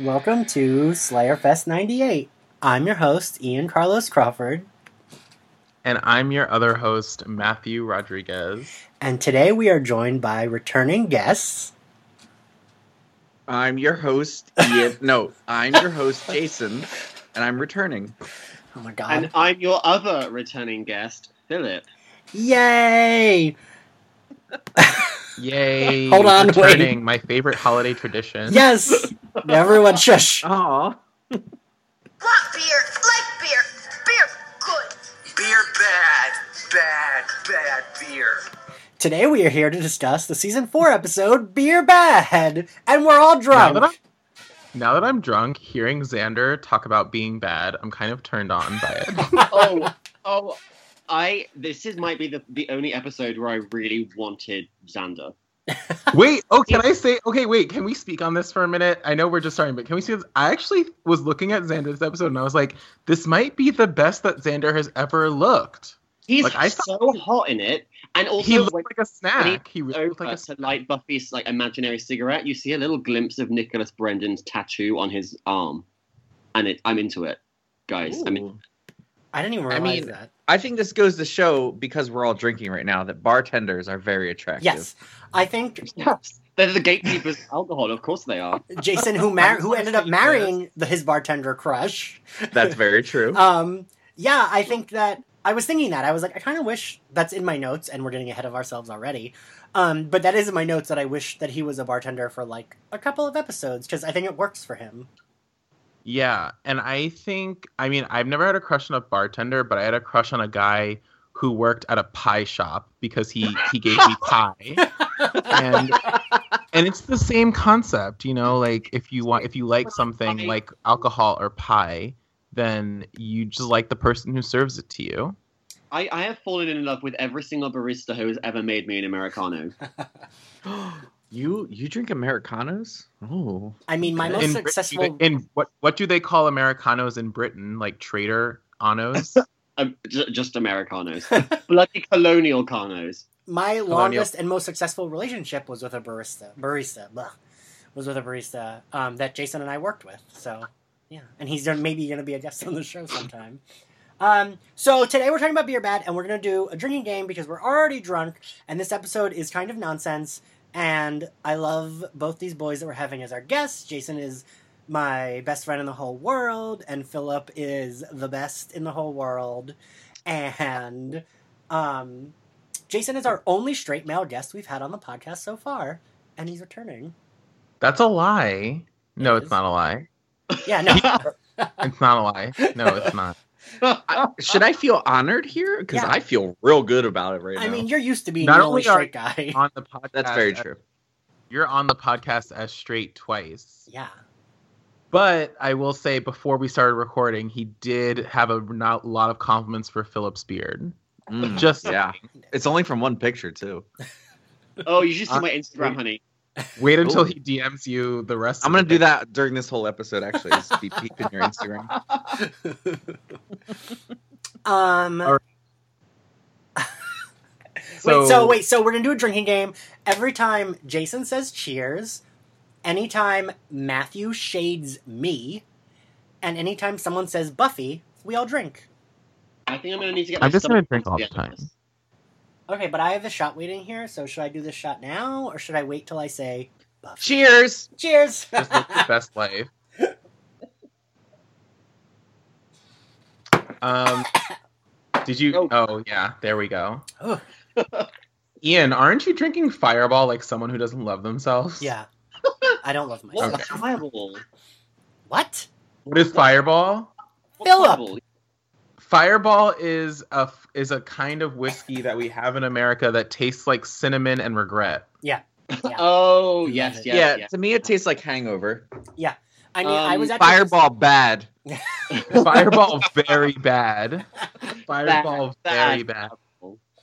Welcome to Slayer Fest 98. I'm your host, Ian Carlos Crawford, And I'm your other host, Matthew Rodriguez. and today we are joined by returning guests. I'm your host, Ian. no, I'm your host, Jason, and I'm returning. Oh my god. And I'm your other returning guest, Philip. Yay! Yay! Hold on, returning my favorite holiday tradition. Yes! Everyone shush. Aw. Want beer? Like beer. Beer good. Beer bad, bad, bad beer. Today we are here to discuss the season 4 episode Beer Bad! And we're all drunk. Now that, I'm, now that I'm drunk, hearing Xander talk about being bad, I'm kind of turned on by it. Oh, oh, I. This is might be the the only episode where I really wanted Xander. Wait, oh, can I say? Okay, wait, can we speak on this for a minute? I know we're just starting, but can we see this? I actually was looking at Xander's episode and I was like, this might be the best that Xander has ever looked. He's Like, I so hot in it, and also he looked when like a snack. He really looked over like a to light Buffy's like imaginary cigarette, you see a little glimpse of Nicholas Brendon's tattoo on his arm, and it. I'm into it, guys. I mean, I didn't even I realize mean- that. I think this goes to show because we're all drinking right now that bartenders are very attractive. Yes. I think yes, they're the gatekeepers of alcohol. Of course they are. Jason, who mar- who ended up marrying the, his bartender crush, That's very true. um, yeah, I think that I was thinking that I was like, I kind of wish that's in my notes, and we're getting ahead of ourselves already. Um, but that is in my notes that I wish that he was a bartender for like a couple of episodes because I think it works for him. Yeah, and I think I mean I've never had a crush on a bartender, but I had a crush on a guy who worked at a pie shop because he he gave me pie. and and it's the same concept, you know, like if you want if you like something like alcohol or pie, then you just like the person who serves it to you. I, I have fallen in love with every single barista who has ever made me an americano. you you drink americanos? Oh, I mean, my most in, Brit- successful. in what what do they call Americanos in Britain? Like trader anos? Um, j- just americanos, bloody colonial canos. my Colonial. longest and most successful relationship was with a barista. Barista, blah, was with a barista um, that Jason and I worked with. So, yeah, and he's maybe going to be a guest on the show sometime. Um, so today we're talking about beer bad, and we're going to do a drinking game because we're already drunk, and this episode is kind of nonsense. And I love both these boys that we're having as our guests. Jason is my best friend in the whole world, and Philip is the best in the whole world. And um, Jason is our only straight male guest we've had on the podcast so far, and he's returning. That's a lie. No, It it's not a lie. Yeah, no, It's not a lie. No, it's not. I- should I feel honored here? Because Yeah. I feel real good about it right I now. I mean you're used to being Not the only only are straight guy. On the podcast, That's very true. You're on the podcast as straight twice. yeah, But I will say, before we started recording, he did have a not, lot of compliments for Philip's beard. Mm, Just yeah, it's only from one picture too. Oh, you should see my Instagram, honey. Wait until Ooh. he DMs you the rest. I'm gonna the do that during this whole episode. Actually, just be peeping your Instagram. um. All wait, so wait, so we're gonna do a drinking game. Every time Jason says cheers, anytime Matthew shades me, and anytime someone says Buffy, we all drink. I think I'm gonna need to get. I'm just gonna drink all the together. time. Okay, but I have the shot waiting here, so should I do this shot now, or should I wait till I say Buffy? Cheers. Cheers! Just live your best life. Um, did you? Oh. Oh yeah, there we go. Ugh. Ian, aren't you drinking Fireball like someone who doesn't love themselves? yeah. I don't love What myself. Okay. fireball? What? What is Fireball? Philip! Fireball? Fireball is a f- is a kind of whiskey that we have in America that tastes like cinnamon and regret. Yeah. Oh Love yes, yes, yeah, yes. to me it tastes like Hangover. Yeah. I mean, I Um, was actually Fireball bad. Fireball very bad. Fireball very bad.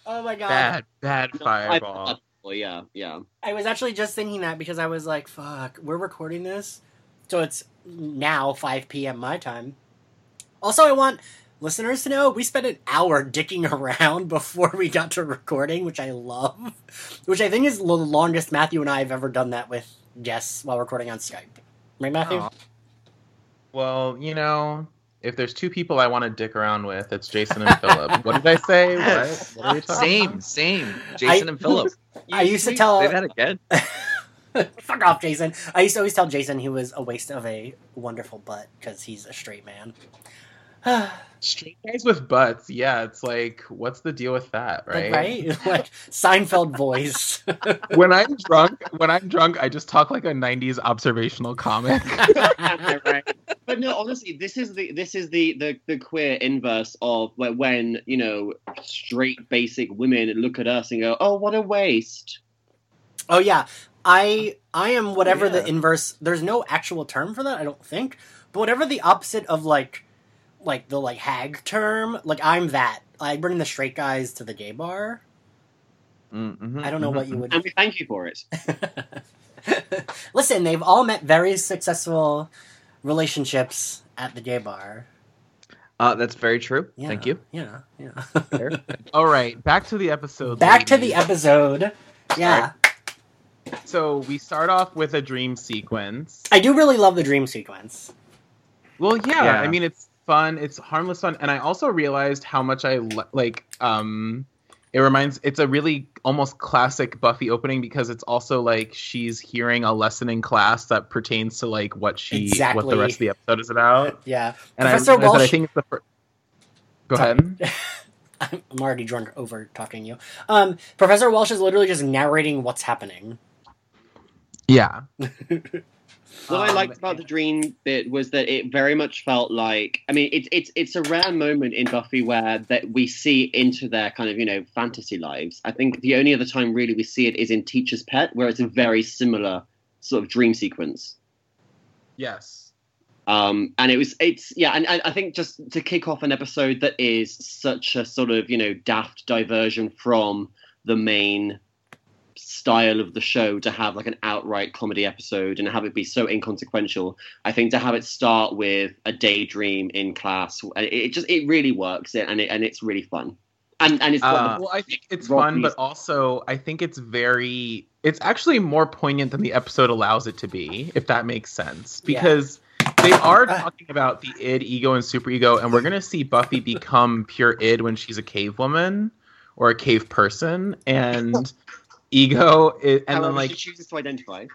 Oh my god! Bad bad No, Fireball. Well, yeah, yeah. I was actually just thinking that because I was like, "Fuck, we're recording this, so it's now 5 p.m. my time." Also, I want listeners to know we spent an hour dicking around before we got to recording, which I love. Which I think is the longest Matthew and I have ever done that with guests while recording on Skype. Right, Matthew? Aw. Well, you know, if there's two people I want to dick around with, it's Jason and Philip. What did I say? What? what are we talking Same, about? same. Jason I- and Philip. I used to tell Say that again. Fuck off, Jason. I used to always tell Jason he was a waste of a wonderful butt because he's a straight man. Straight guys with butts. Yeah, it's like, what's the deal with that, Like, right? right? like Seinfeld voice. when I'm drunk, when I'm drunk, I just talk like a '90s observational comic. right. But no, honestly, this is the this is the the, the queer inverse of where when you know straight basic women look at us and go, "Oh, what a waste." oh yeah, I I am whatever the Yeah. inverse. There's no actual term for that, I don't think. But whatever the opposite of like like the like hag term, like I'm that. I bring the straight guys to the gay bar. Mm-hmm, I don't know what you would. And we thank you for it. Listen, they've all met very successful relationships at the gay bar. Uh, that's very true. Yeah, Thank you. Yeah, yeah. Fair. All right, back to the episode. Back to the episode. Yeah, So we start off with a dream sequence. I do really love the dream sequence. Well, yeah, Yeah. I mean it's fun, it's harmless fun, and I also realized how much I li- like. Um, it reminds. It's a really almost classic Buffy opening because it's also like she's hearing a lesson in class that pertains to like what she, what the rest of the episode is about. Yeah, And Professor I that I Walsh- think it's the first. Go Sorry. ahead. I'm already drunk over talking you. Um, Professor Walsh is literally just narrating what's happening. Yeah. What I Um, liked about the dream bit was that it very much felt like I mean it's it's it's a rare moment in Buffy where that we see into their kind of you know fantasy lives. I think the only other time really we see it is in Teacher's Pet, where it's a very similar sort of dream sequence. Yes. Um, and it was it's yeah, and, and I think just to kick off an episode that is such a sort of you know daft diversion from the main style of the show to have like an outright comedy episode and have it be so inconsequential. I think to have it start with a daydream in class, it, it just it really works and it and it's really fun. And and it's Uh, the- Well, I think it's Rob fun, but also I think it's very. It's actually more poignant than the episode allows it to be, if that makes sense. Yeah. Because they are talking about the id, ego, and superego, and we're gonna see Buffy become pure id when she's a cave woman or a cave person, and ego, is, and however then like she chooses to identify.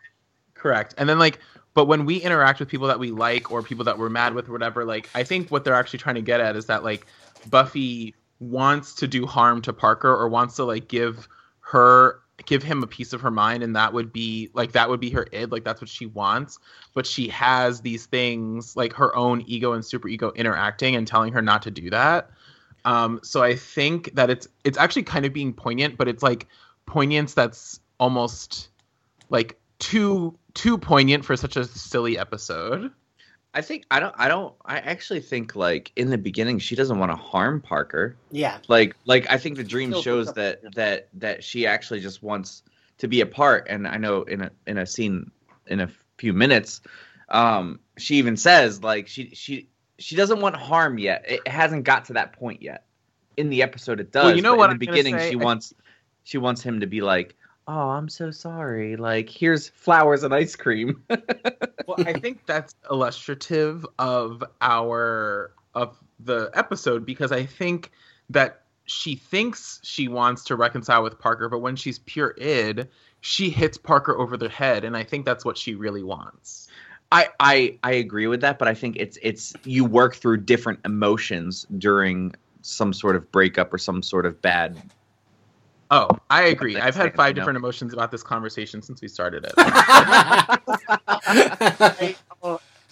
Correct. And then like but when we interact with people that we like or people that we're mad with or whatever, like I think what they're actually trying to get at is that like Buffy wants to do harm to Parker or wants to like give her give him a piece of her mind and that would be like that would be her id like that's what she wants but she has these things like her own ego and super ego interacting and telling her not to do that um so i think that it's it's actually kind of being poignant but it's like poignance that's almost like too too poignant for such a silly episode. I think I don't. I don't. I actually think like in the beginning she doesn't want to harm Parker. Yeah, Like like I think the dream Still shows that that that she actually just wants to be a part. And I know in a in a scene in a few minutes, um, she even says like she she she doesn't want harm yet. It hasn't got to that point yet. In the episode, it does. Well, you know but what In the I'm beginning, say? she I- wants she wants him to be like, "Oh, I'm so sorry. Like here's flowers and ice cream." well, I think that's illustrative of our of the episode because I think that she thinks she wants to reconcile with Parker, but when she's pure id, she hits Parker over the head, and I think that's what she really wants. I, I I agree with that, but I think it's it's you work through different emotions during some sort of breakup or some sort of bad. Oh, I agree. I've had five you know. different emotions about this conversation since we started it.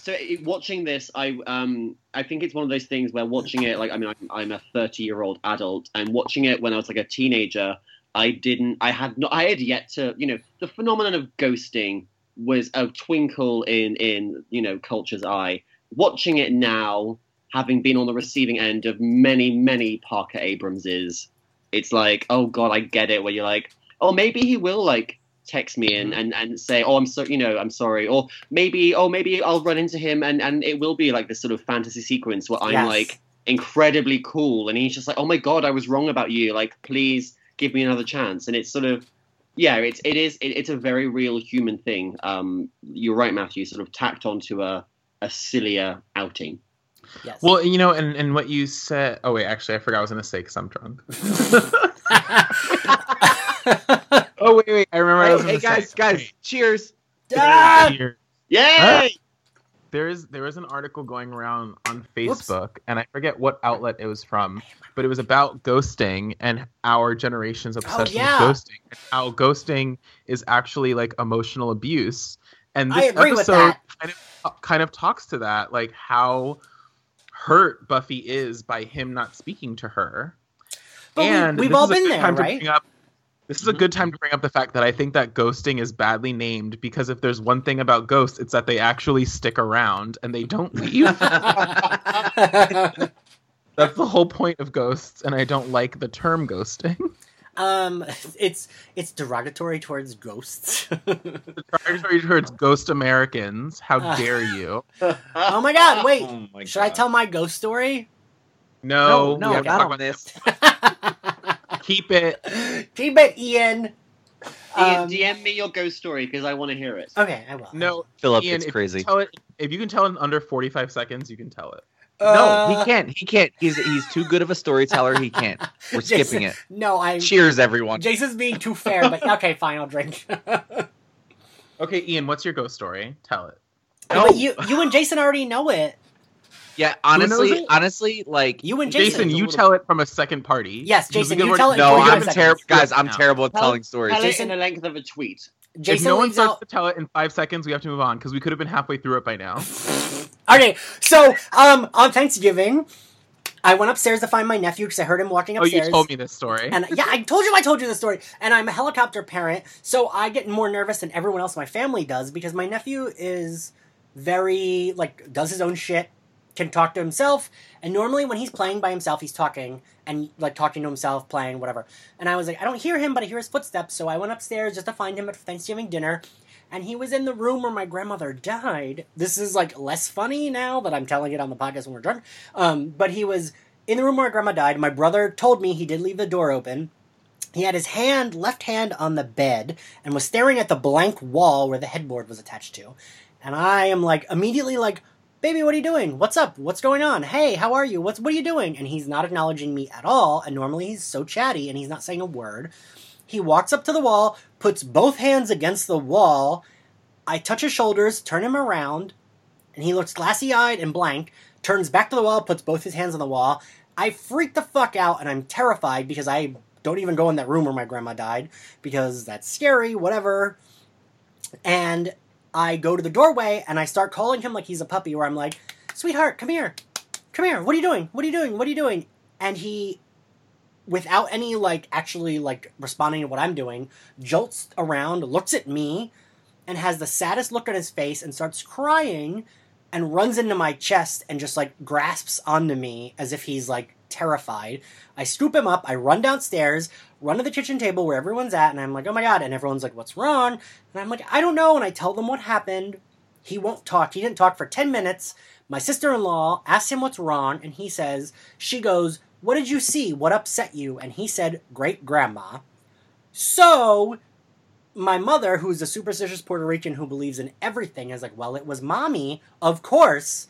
so it, watching this i um i think it's one of those things where watching it like i mean i'm, I'm a 30 year old adult and watching it when i was like a teenager i didn't i had not i had yet to you know the phenomenon of ghosting was a twinkle in in you know culture's eye watching it now having been on the receiving end of many many parker abramses it's like oh god i get it where you're like oh maybe he will like text me and, and and say oh i'm so you know i'm sorry or maybe oh maybe i'll run into him and and it will be like this sort of fantasy sequence where i'm Yes. like incredibly cool and he's just like oh my god i was wrong about you like please give me another chance and it's sort of yeah it's it is it, it's a very real human thing um you're right matthew sort of tacked onto a a sillier outing. Yes. Well, you know, and, and what you said. Oh wait, actually, I forgot I was gonna say because I'm drunk. Oh wait, wait, I remember. what I was Hey, hey guys, say. guys, Wait. cheers. Ah! Here. Yay! There is there is an article going around on Facebook, and I forget what outlet it was from, but it was about ghosting and our generation's obsession yeah. with ghosting, and how ghosting is actually like emotional abuse. And I this agree with episode that. kind of kind of talks to that, like how hurt Buffy is by him not speaking to her. But and we've all been there, right? up- this is a mm-hmm. good time to bring up the fact that I think that ghosting is badly named because if there's one thing about ghosts, it's that they actually stick around and they don't leave. That's the whole point of ghosts, and I don't like the term ghosting. um, it's it's derogatory towards ghosts. Derogatory towards ghost Americans. How Uh. dare you? oh my god! Wait, Oh my should I tell my ghost story? No, No, no, we have to not talk on about- this. Keep it. Keep it, Ian. Ian, Um, DM me your ghost story because I want to hear it. Okay, I will. No, Philip, Ian, it's if crazy. You tell it, if you can tell it in under 45 seconds, you can tell it. No, Uh, he can't. He can't. He's he's too good of a storyteller. He can't. We're Jason- skipping it. No, I'm. Cheers, everyone. Jason's being too fair, but okay, fine, I'll drink. Okay, Ian, what's your ghost story? Tell it. No. But you, you and Jason already know it. Yeah, honestly, honestly, like You and Jason, Jason. you tell it from a second party. Yes, Jason, you could tell it no, for I'm 45 terrible, seconds. guys. I'm Now. terrible at Tell- telling stories. Tell Jason- it in the length of a tweet. If no one starts out. to tell it in five seconds, we have to move on because we could have been halfway through it by now. Okay, so um, on Thanksgiving, I went upstairs to find my nephew because I heard him walking upstairs. Oh, you told me this story. And yeah, I told you I told you the story. And I'm a helicopter parent, so I get more nervous than everyone else in my family does because my nephew is very like does his own shit, can talk to himself, and normally when he's playing by himself, he's talking and like talking to himself, playing whatever. And I was like, I don't hear him, but I hear his footsteps, so I went upstairs just to find him at Thanksgiving dinner. And he was in the room where my grandmother died. This is like less funny now that I'm telling it on the podcast when we're drunk. Um, but he was in the room where my grandma died. My brother told me he did leave the door open. He had his hand, left hand, on the bed and was staring at the blank wall where the headboard was attached to. And I am like, immediately like, baby, what are you doing? What's up? What's going on? Hey, how are you? What's what are you doing? And he's not acknowledging me at all. And normally he's so chatty and he's not saying a word. He walks up to the wall, puts both hands against the wall. I touch his shoulders, turn him around, and he looks glassy eyed and blank, turns back to the wall, puts both his hands on the wall. I freak the fuck out and I'm terrified because I don't even go in that room where my grandma died because that's scary, whatever. And I go to the doorway and I start calling him like he's a puppy, where I'm like, sweetheart, come here. Come here. What are you doing? What are you doing? What are you doing? And he, without any like actually like responding to what I'm doing, jolts around, looks at me, and has the saddest look on his face and starts crying and runs into my chest and just like grasps onto me as if he's like terrified. I scoop him up, I run downstairs, run to the kitchen table where everyone's at, and I'm like, oh my god. And everyone's like, what's wrong? And I'm like, I don't know. And I tell them what happened. He won't talk. He didn't talk for 10 minutes. My sister in law asks him what's wrong, and he says, she goes, What did you see? What upset you? And he said, Great grandma. So my mother, who's a superstitious Puerto Rican who believes in everything, is like, Well, it was mommy, of course.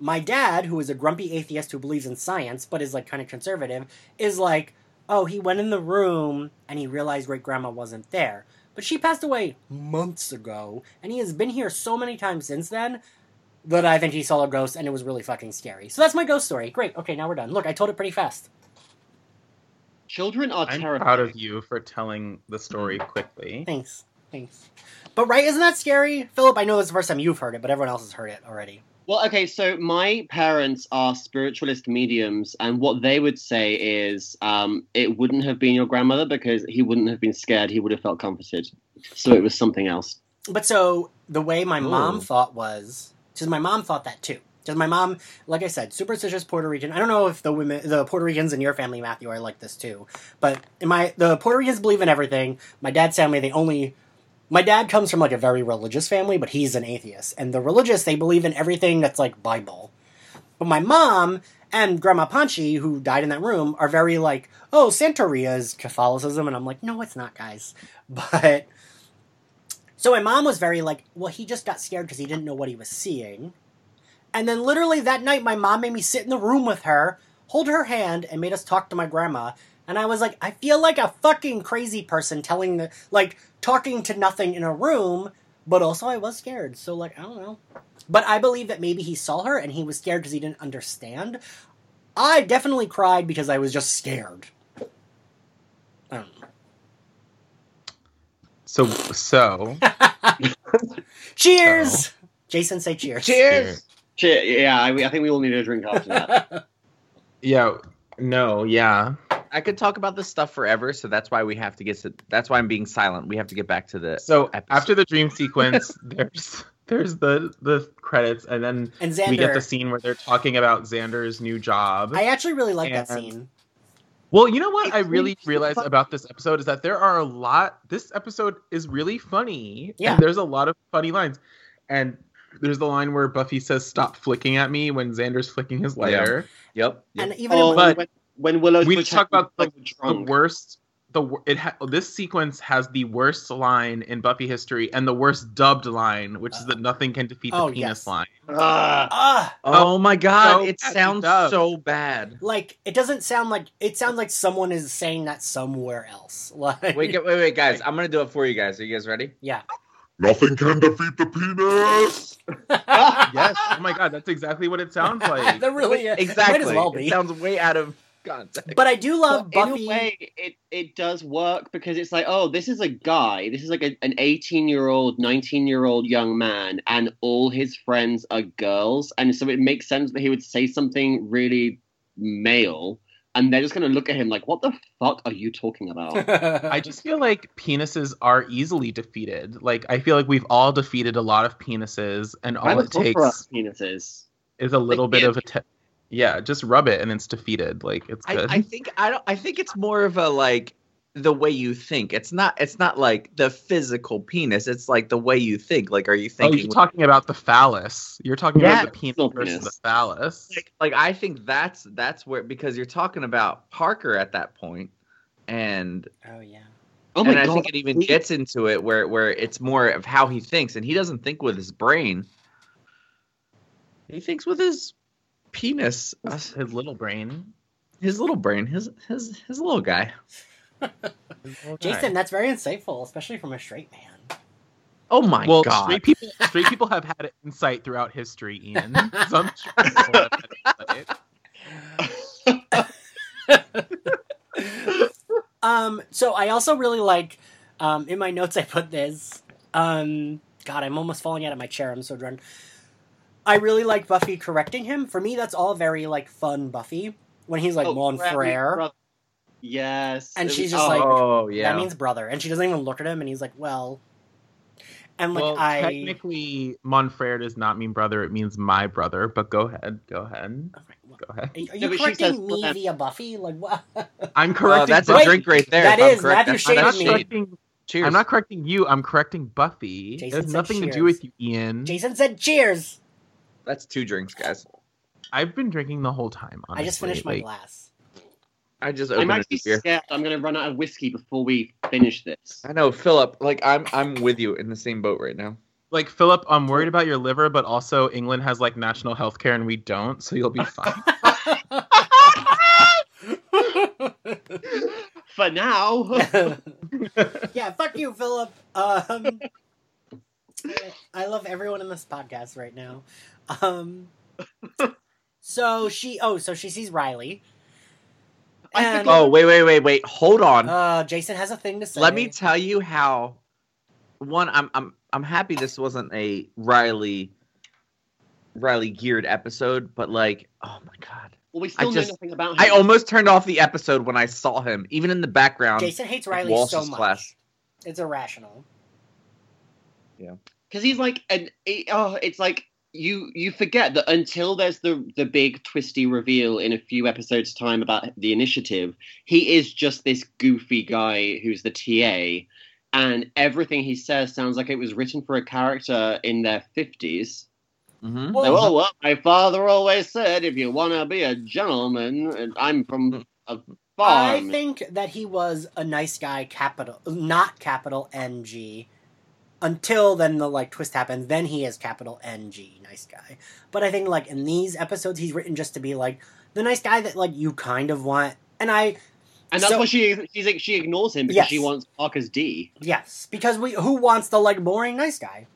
My dad, who is a grumpy atheist who believes in science but is like kind of conservative, is like, Oh, he went in the room and he realized great grandma wasn't there. But she passed away months ago, and he has been here so many times since then that I think he saw a ghost and it was really fucking scary. So that's my ghost story. Great. Okay, now we're done. Look, I told it pretty fast. Children are I'm terrifying. proud of you for telling the story quickly. Thanks. Thanks. But right, isn't that scary? Philip, I know it's the first time you've heard it, but everyone else has heard it already. Well, okay, so my parents are spiritualist mediums, and what they would say is um, it wouldn't have been your grandmother because he wouldn't have been scared, he would have felt comforted. So it was something else. But so the way my mom thought was, because my mom thought that too. Because my mom, like I said, superstitious Puerto Rican. I don't know if the women, the Puerto Ricans in your family, Matthew, are like this too. But in my, the Puerto Ricans believe in everything. My dad's family, they only. My dad comes from like a very religious family, but he's an atheist. And the religious, they believe in everything that's like Bible. But my mom and Grandma Panchi, who died in that room, are very like, oh, Santeria is Catholicism. And I'm like, no, it's not, guys. But. So my mom was very like, well, he just got scared because he didn't know what he was seeing. And then literally that night, my mom made me sit in the room with her, hold her hand, and made us talk to my grandma. And I was like, I feel like a fucking crazy person telling the like talking to nothing in a room, but also I was scared. So like I don't know. But I believe that maybe he saw her and he was scared because he didn't understand. I definitely cried because I was just scared. I don't know. So so Cheers! Jason, say cheers. Cheers. Cheer- Yeah, I, I think we all need a drink after that. yeah, no, yeah. I could talk about this stuff forever, so that's why we have to get to. That's why I'm being silent. We have to get back to the. So episode. after the dream sequence, there's there's the the credits, and then and Xander. we get the scene where they're talking about Xander's new job. I actually really like that scene. Well, you know what It's I really really realized fun. about this episode is that there are a lot. This episode is really funny. Yeah. And there's a lot of funny lines, and there's the line where Buffy says, "Stop flicking at me" when Xander's flicking his lighter. Yep. yep. And even oh, in, But- when, when Willow's We just talk about like The worst. The it ha- this sequence has the worst line in Buffy history and the worst dubbed line, which is that nothing can defeat the Oh, penis yes. line. Ah. ah, oh my god, so it sounds dub. so bad. like it doesn't sound like it sounds like someone is saying that somewhere else. Like Wait, wait, wait, guys. I'm gonna do it for you guys. Are you guys ready? yeah. Nothing can defeat the penis. Yes. oh my god, that's exactly what it sounds like. that really is. Exactly. Might as well be. It sounds way out of context. but I do love But Buffy. In a way, it, it does work because it's like, oh, this is a guy. This is like a, an 18 year old, 19 year old young man, and all his friends are girls. And so it makes sense that he would say something really male, and they're just going to look at him like, what the fuck are you talking about? I just feel like penises are easily defeated. Like I feel like we've all defeated a lot of penises, and I all it takes penises. is a little Like, bit yeah. of a te- yeah. Just rub it and it's defeated. Like it's I, good. I think I don't. I think it's more of a like the way you think. It's not. It's not like the physical penis. It's like the way you think. Like, are you thinking oh, you're talking about the phallus. You're talking Yeah, about the penis still versus penis. the phallus. like, like I think that's that's where because you're talking about Parker at that point, and oh yeah. Oh my and I god. think it even gets into it where where it's more of how he thinks, and he doesn't think with his brain. He thinks with his penis, uh, His little brain. his little brain, his his his little guy. His little guy. Jason, that's very insightful, especially from a straight man. Oh my well, god! straight people straight people have had insight throughout history, Ian. So I'm sure people have had insight. um, so I also really like um, in my notes I put this. Um, God, I'm almost falling out of my chair. I'm so drunk. I really like Buffy correcting him. For me, that's all very like fun Buffy when he's like Oh, mon frere. Yes. And It she's was- just oh. like- oh yeah. that means brother, and she doesn't even look at him, and he's like, well, and like well, I. technically, Monfrere does not mean brother; it means my brother. But go ahead, go ahead, Okay, go ahead. Are you, are Yeah, you but she says correcting me brother. via Buffy? Like what? I'm Oh, correcting. that's a drink right there. that if I'm is, correct. Matthew That's not shaded me. correcting. Cheers. I'm not correcting you. I'm correcting Buffy. Jason it has said nothing to do with you, Ian. Jason said cheers. That's two drinks, guys. I've been drinking the whole time. Honestly. I just finished my Like, glass. I just I'm actually beer. scared I'm going to run out of whiskey before we finish this. I know, Philip. Like I'm, I'm with you in the same boat right now. Like Philip, I'm worried about your liver, but also England has like national health care and we don't, so you'll be fine. For now. yeah, fuck you, Philip. Um, I love everyone in this podcast right now. Um, so she, oh, so she sees Riley. I And, Oh wait, wait, wait, wait. Hold on. uh, Jason has a thing to say. Let me tell you how. One, I'm, I'm, I'm happy this wasn't a Riley, Riley geared episode, but like, oh my god, well, we still I know just- nothing about him. I almost turned off the episode when I saw him, even in the background. Jason hates Riley so much. class. It's irrational. Because he's like an it, oh it's like you you forget that until there's the the big twisty reveal in a few episodes time about the initiative he is just this goofy guy who's the ta and everything he says sounds like it was written for a character in their 50s Mhm. Well, Like, oh well my father always said if you want to be a gentleman and i'm from a farm I think that he was a nice guy, capital, not capital NG. Until then the like twist happens. Then he is capital N G, nice guy. But I think like in these episodes, he's written just to be like the nice guy that like you kind of want. And I And that's So- why she she's, like she ignores him because Yes. she wants Parker's D. yes, because we who wants the like boring nice guy?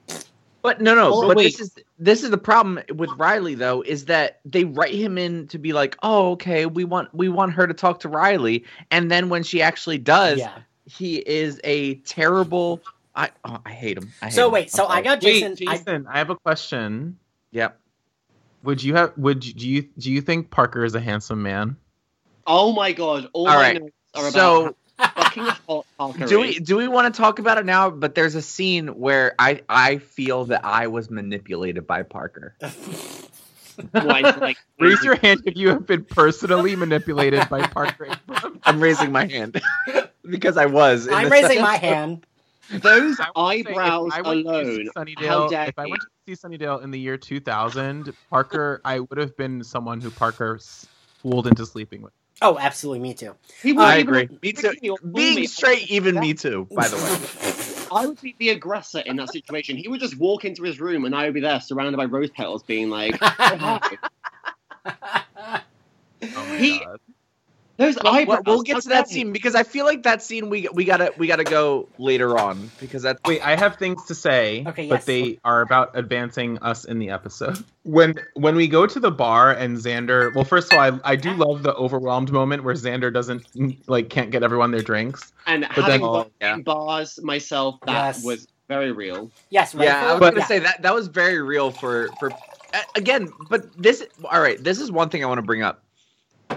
But no, no. Oh, but wait. this is this is the problem with Riley though, is that they write him in to be like, oh, okay, we want we want her to talk to Riley, and then when she actually does, Yeah. he is a terrible. I oh, I hate him. I hate So him. wait, so I'm I sorry. got Wait, Jason. I, Jason, I have a question. Yep. Would you have? Would you, do you do you think Parker is a handsome man? Oh my god! All, All my right, notes are about So how fucking hot Parker do we do we want to talk about it now? But there's a scene where I I feel that I was manipulated by Parker. Why like Raise your hand if you have been personally manipulated by Parker. I'm raising my hand because I was. I'm raising sense- my hand. Those I would say if eyebrows I went to alone. see How Sunnydale, if I went to see Sunnydale in the year 2000, Parker, I would have been someone who Parker fooled into sleeping with. Oh, absolutely, me too. He uh, wouldn't I even agree. Me too. me or fool Being me. straight, even me too. By the way. I would be the aggressor in that situation. He would just walk into his room and I would be there surrounded by rose petals, being like, "Oh. Oh my He- god. "Those Well, eyebrows." we'll get to that scene because I feel like that scene we we gotta we gotta go later on because that's Wait, I have things to say, Okay, but they are about advancing us in the episode. When when we go to the bar and Xander, well, first of all, I, I do love the overwhelmed moment where Xander doesn't like can't get everyone their drinks. And But having then- worked yeah. bars myself, that Yes. was very real. yes, right. yeah. I was But- gonna say that that was very real for for uh, again. But this all right. This is one thing I want to bring up.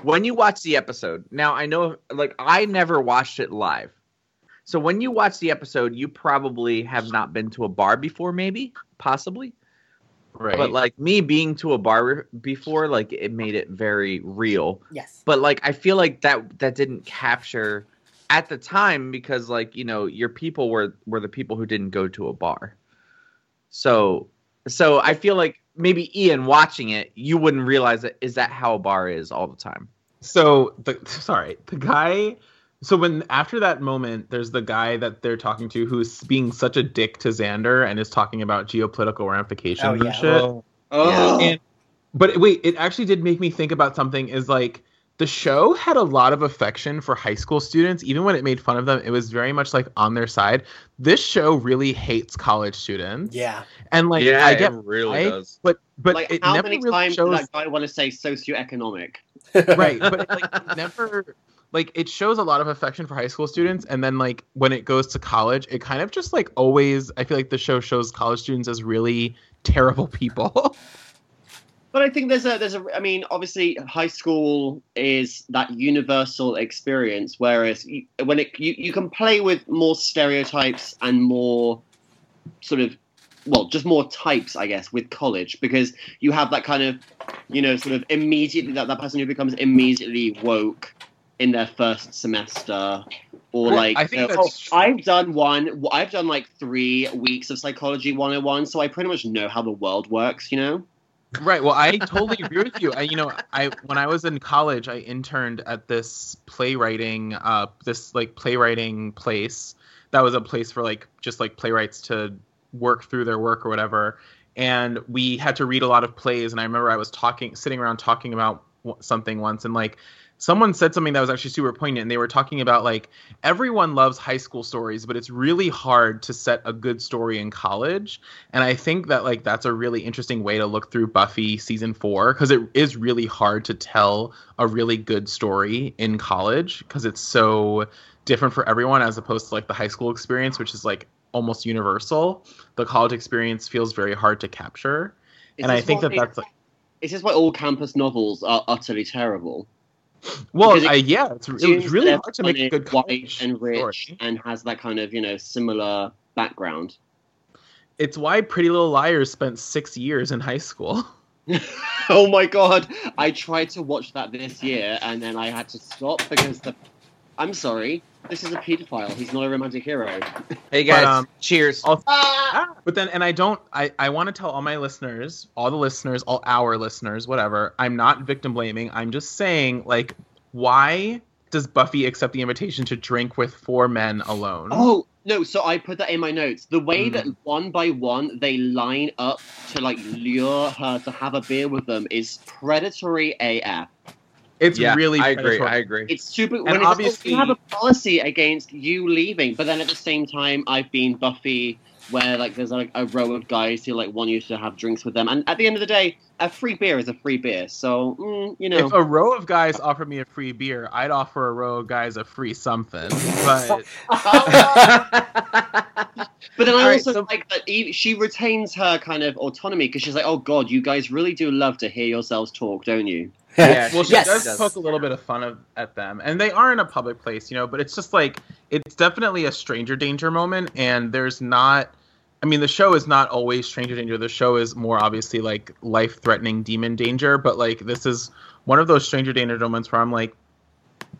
When you watch the episode, now I know like I never watched it live. So when you watch the episode, you probably have not been to a bar before, maybe, possibly. Right. But like me being to a bar before, like it made it very real. Yes. but like i feel like that that didn't capture at the time because like you know your people were were the people who didn't go to a bar so so i feel like maybe ian watching it you wouldn't realize that is that how a bar is all the time so the sorry, the guy. So when after that moment, there's the guy that they're talking to who's being such a dick to Xander and is talking about geopolitical ramifications Oh, and yeah. shit. Oh, And- But wait, it actually did make me think about something. Is like the show had a lot of affection for high school students, even when it made fun of them. It was very much like on their side. This show really hates college students. Yeah. and like yeah, I get, really I- but but like it how never many really times shows did that guy want to say socioeconomic? right but it, like never like it shows a lot of affection for high school students and then like when it goes to college it kind of just like always i feel like the show shows college students as really terrible people But I think there's a there's a I mean obviously high school is that universal experience whereas you, when it you, you can play with more stereotypes and more sort of well just more types I guess with college because you have that kind of you know sort of immediately that, that person who becomes immediately woke in their first semester or like I think uh, you know, oh, I've done one I've done like 3 weeks of psychology 101 so I pretty much know how the world works you know right. Well i totally agree with you. I you know i when i was in college i interned at this playwriting uh this like playwriting place. That was a place for like just like playwrights to work through their work or whatever. And we had to read a lot of plays. And i remember i was talking sitting around talking about something once. And like someone said something that was actually super poignant and they were talking about like everyone loves high school stories but it's really hard to set a good story in college. And i think that like that's a really interesting way to look through buffy season 4 because it is really hard to tell a really good story in college because it's so different for everyone as opposed to like the high school experience which is like almost universal. The college experience feels very hard to capture. Is and i think that that's like Is this why all campus novels are utterly terrible? Well it I, yeah it's, it was really hard to make a good college and rich story. and has that kind of you know similar background. it's why pretty little liars spent six years in high school oh my god! I tried to watch that this year and then I had to stop because the. I'm sorry. This is a paedophile. He's not a romantic hero. hey guys um, cheers I'll- But then, and I don't, I, I want to tell all my listeners, all the listeners, all our listeners, whatever, I'm not victim blaming. I'm just saying, like, why does Buffy accept the invitation to drink with four men alone? Oh No, so I put that in my notes. The way that one by one they line up to like lure her to have a beer with them is predatory AF. It's yeah, really I agree. predatory. I agree. It's super. And when it's, obviously- we have a policy against you leaving, but then at the same time, I've been Buffy, where like there's like a row of guys who like want you to have drinks with them, and at the end of the day, a free beer is a free beer. So mm, you know, If a row of guys offered me a free beer, I'd offer a row of guys a free something. But But then I All right, also so- like that she retains her kind of autonomy because she's like, "Oh God, you guys really do love to hear yourselves talk, don't you?" Yeah, well, she Yes. does poke a little bit of fun of, at them, and they are in a public place, you know. But it's just like it's definitely a stranger danger moment, and there's not. I mean, the show is not always stranger danger. The show is more obviously like life threatening demon danger, but like this is one of those stranger danger moments where I'm like,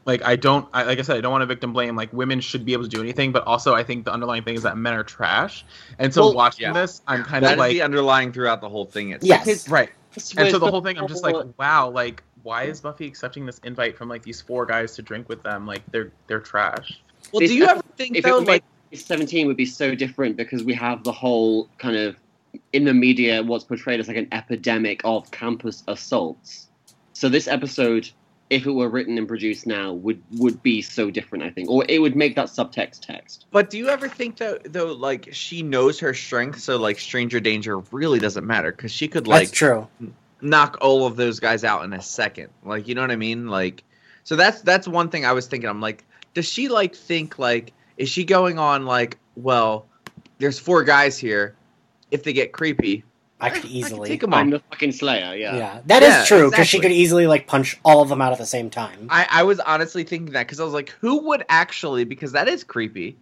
like I don't, I, like I said, I don't want to victim blame. Like women should be able to do anything, but also I think the underlying thing is that men are trash, and so Well, watching yeah. this, I'm kind That of like, the underlying throughout the whole thing. It's Yes. right. And so the whole thing, I'm just like, wow, like why is Buffy accepting this invite from like these four guys to drink with them? Like they're they're trash. well, This do you ever think if though, it like, 17 would be so different because we have the whole kind of in the media what's portrayed as like an epidemic of campus assaults. So this episode, if it were written and produced now, would would be so different. I think, or it would make that subtext text. But do you ever think though, though, like she knows her strength, so like stranger danger really doesn't matter because she could That's like true. knock all of those guys out in a second. Like you know what I mean? Like, so that's that's one thing I was thinking. I'm like, does she like think like is she going on like, well, there's four guys here. If they get creepy, I could I can easily. take 'em I'm on. the fucking Slayer. yeah. Yeah. that is Yeah, true because she could easily like punch all of them out at the same time. I, I was honestly thinking that because I was like, who would actually? Because that is creepy.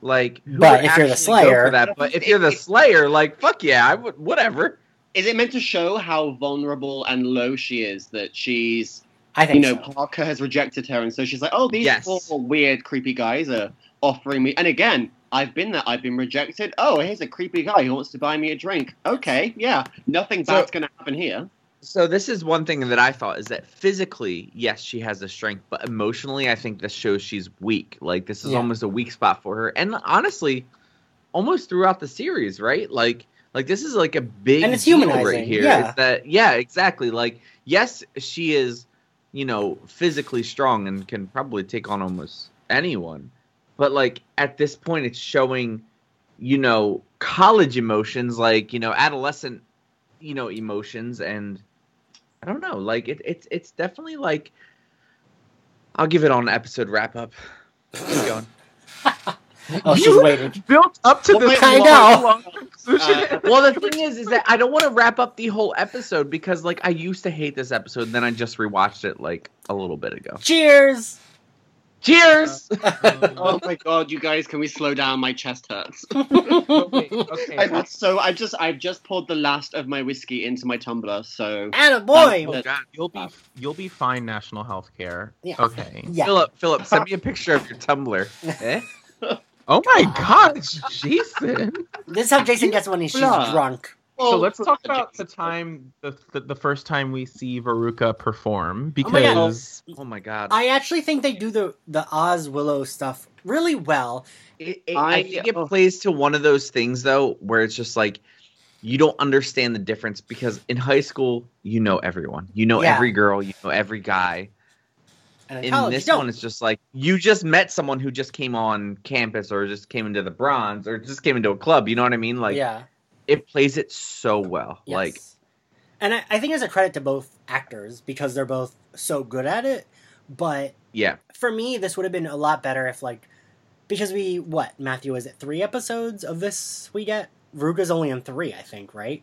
Like, who But would if you're the Slayer- for that? But if you're the Slayer, like, fuck yeah, I would. Whatever. Is it meant to show how vulnerable and low she is that she's I think you know, so. Parker has rejected her, and so she's like, "Oh, these Yes. four weird, creepy guys are offering me." And again, I've been there. I've been rejected. Oh, here's a creepy guy who wants to buy me a drink. Okay, yeah, nothing So- bad's gonna happen here. So this is one thing that I thought is that physically, yes, she has the strength, but emotionally, I think this shows she's weak. Like this is Yeah. almost a weak spot for her, and honestly, almost throughout the series, right? Like, like this is like a big And it's deal humanizing, right here. yeah. Is that yeah, exactly. Like, yes, she is, you know, physically strong and can probably take on almost anyone, but like at this point, it's showing, you know, college emotions, like you know, adolescent, you know, emotions and. I don't know. Like it, it's it's definitely like. I'll give it on an episode wrap up. Keep going. Oh, she's You waiting. Built up to Well, this. I long- know. long conclusion. Uh, well, the thing is, is that I don't want to wrap up the whole episode because like I used to hate this episode, and then I just rewatched it like a little bit ago. Cheers. Cheers. oh my god, you guys, can we slow down? My chest hurts. okay, okay. I've so I just I've just poured the last of my whiskey into my tumbler. So Atta boy. Oh, God, you'll be you'll be fine. National health care. Yeah. Okay. yeah. Philip, Philip, send me a picture of your tumbler. Eh? Oh my God, Jason. This is how Jason gets when he's drunk. So let's Oh, talk about the time the, the the first time we see Veruca perform Oh my oh because oh, oh my god. I actually think they do the the Oz Willow stuff really well. It, it, I, I- think it oh. plays to one of those things though, where it's just like you don't understand the difference because in high school you know everyone, you know Yeah. every girl, you know every guy. And in, In college, this one, it's just like you just met someone who just came on campus or just came into the bronze or just came into a club. You know what I mean? Like yeah. It plays it so well. Yes. Like and I, I think it's a credit to both actors because they're both so good at it. But yeah, for me, this would have been a lot better if like because we what Matthew is it three episodes of this we get. Ruga's only in three, I think, right?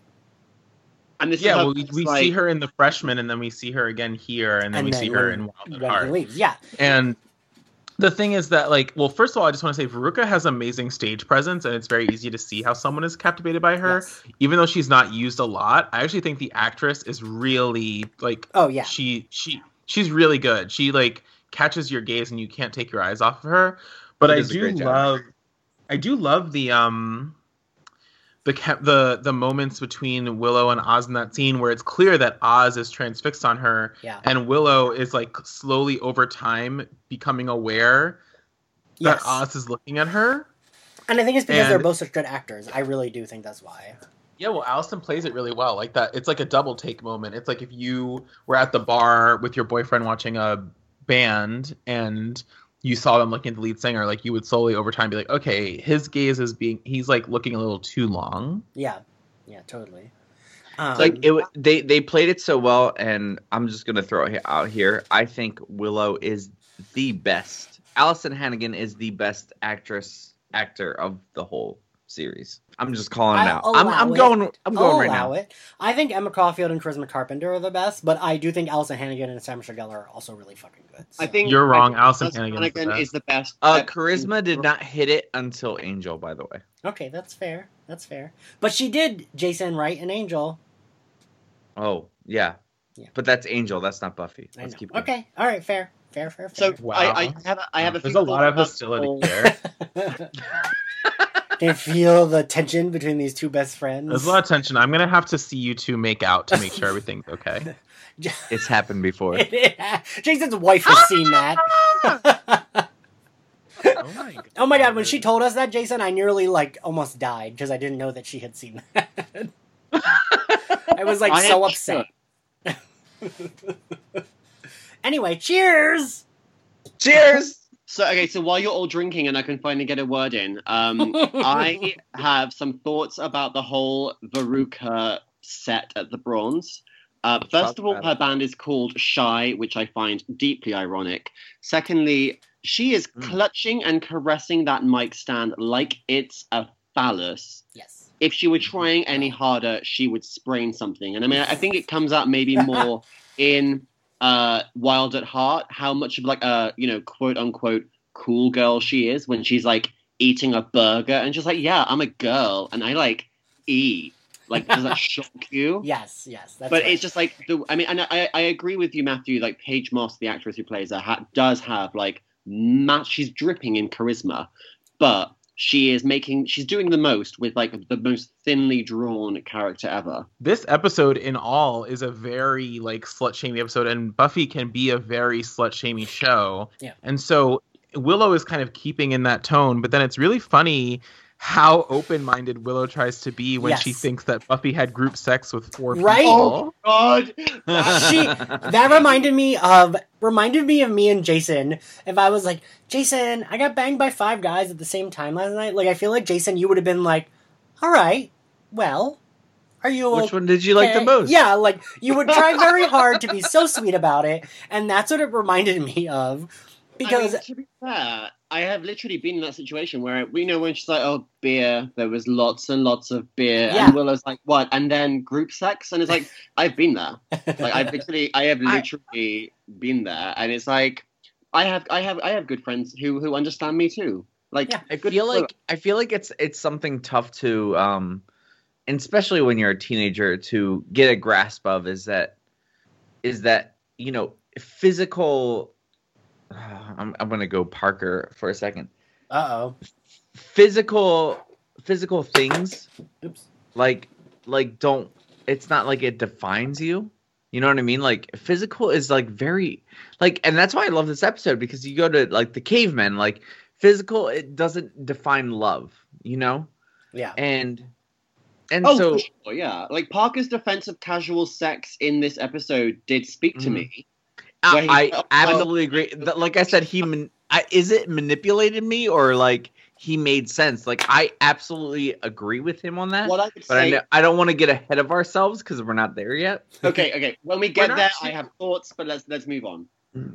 and this yeah, well, we, we like, see her in the freshman, and then we see her again here, and then And we then see her in Wild at Heart. leaves, yeah. And the thing is that, like, well, first of all, I just want to say Veruca has amazing stage presence, and it's very easy to see how someone is captivated by her, Yes. even though she's not used a lot. I actually think the actress is really like Oh yeah. she she she's really good. She like catches your gaze, and you can't take your eyes off of her. But She I do love, I do love the um. The, the the moments between Willow and Oz in that scene where it's clear that Oz is transfixed on her Yeah. and Willow is like slowly over time becoming aware Yes. that Oz is looking at her. And I think it's because they're both such good actors. I really do think that's why. Yeah, well, Alyson plays it really well. Like that, it's like a double take moment. It's like if you were at the bar with your boyfriend watching a band and you saw them looking at the lead singer, like you would slowly over time be like, okay, his gaze is being, he's like looking a little too long. Yeah, yeah, totally. Um, like it, wa- they they played it so well, and I'm just gonna throw it out here. I think Willow is the best. Alyson Hannigan is the best actress actor of the whole series. I'm just calling it I'll out. I'm, I'm it. going. I'm going I'll right allow now. it. I think Emma Caulfield and Charisma Carpenter are the best, but I do think Alyson Hannigan and Sam Gellar are also really fucking good. I think You're wrong, I think Alyson Alyson Hannigan's the best. is the best. Uh, charisma did not hit it until Angel, by the way. Okay, that's fair. That's fair. But she did Jason Wright and Angel. Oh yeah, Yeah. but that's Angel. That's not Buffy. I Let's know. keep going. Okay, all right, fair, fair, fair, So. Wow. I, I have a, I have a There's few a lot of thoughts about the hostility whole- there. Can you feel the tension between these two best friends? There's a lot of tension. I'm gonna have to see you two make out to make sure everything's okay. It's happened before. Jason's wife has seen that. Oh my god. oh my god, when she told us that, Jason, I nearly like almost died because I didn't know that she had seen that. I was like I so upset. anyway, cheers. Cheers. So okay, so while you're all drinking and I can finally get a word in, um, I have some thoughts about the whole Veruca set at the Bronze. Uh, first of all, her band is called Shy, which I find deeply ironic. Secondly, she is Mm. clutching and caressing that mic stand like it's a phallus. Yes. If she were trying any harder, she would sprain something. And I mean, I think it comes out maybe more in uh, Wild at Heart, how much of like a you know quote unquote cool girl she is when she's like eating a burger and she's like yeah, I'm a girl and I like eat. Like, does that shock you? Yes, yes. That's but right. it's just like the. I mean, and I, I agree with you, Matthew. Like Paige Moss, the actress who plays her, ha- does have like match. She's dripping in charisma, but she is making. She's doing the most with like the most thinly drawn character ever. This episode in all is a very like slut shaming episode, and Buffy can be a very slut shaming show. Yeah. And so Willow is kind of keeping in that tone, but then it's really funny how open minded Willow tries to be when she thinks that Buffy had group sex with four Right? people. Oh, oh. God, she that reminded me of reminded me of me and Jason. If I was like, Jason, I got banged by five guys at the same time last night. Like I feel like Jason, you would have been like, All right, well, are you Which one did you like the most? Yeah, like you would try very hard to be so sweet about it, and that's what it reminded me of. Because I mean, to be fair, I have literally been in that situation where we know when she's like, "Oh, beer," there was lots and lots of beer, Yeah. and Willow's like, "What?" And then group sex, and it's like, I've been there. Like I've literally, I have I- literally been there, and it's like, I have, I have, I have good friends who who understand me too. Like, Yeah. I good feel for- like I feel like it's it's something tough to um and especially when you're a teenager to get a grasp of is that is that you know physical I'm I'm going to go Parker for a second. uh oh, Physical physical things oops, like like don't it's not like it defines you. You know what I mean? Like physical is like very like and that's why I love this episode because you go to like the cavemen like physical it doesn't define love, you know? yeah, And and Oh, so sure, yeah. Like Parker's defense of casual sex in this episode did speak to Mhm. me. I, I absolutely agree. Like I said, he man, I, is it manipulated me or like he made sense? Like I absolutely agree with him on that. What I but I, know, I don't want to get ahead of ourselves because we're not there yet. okay, okay. When we get there, I have thoughts, but let's let's move on.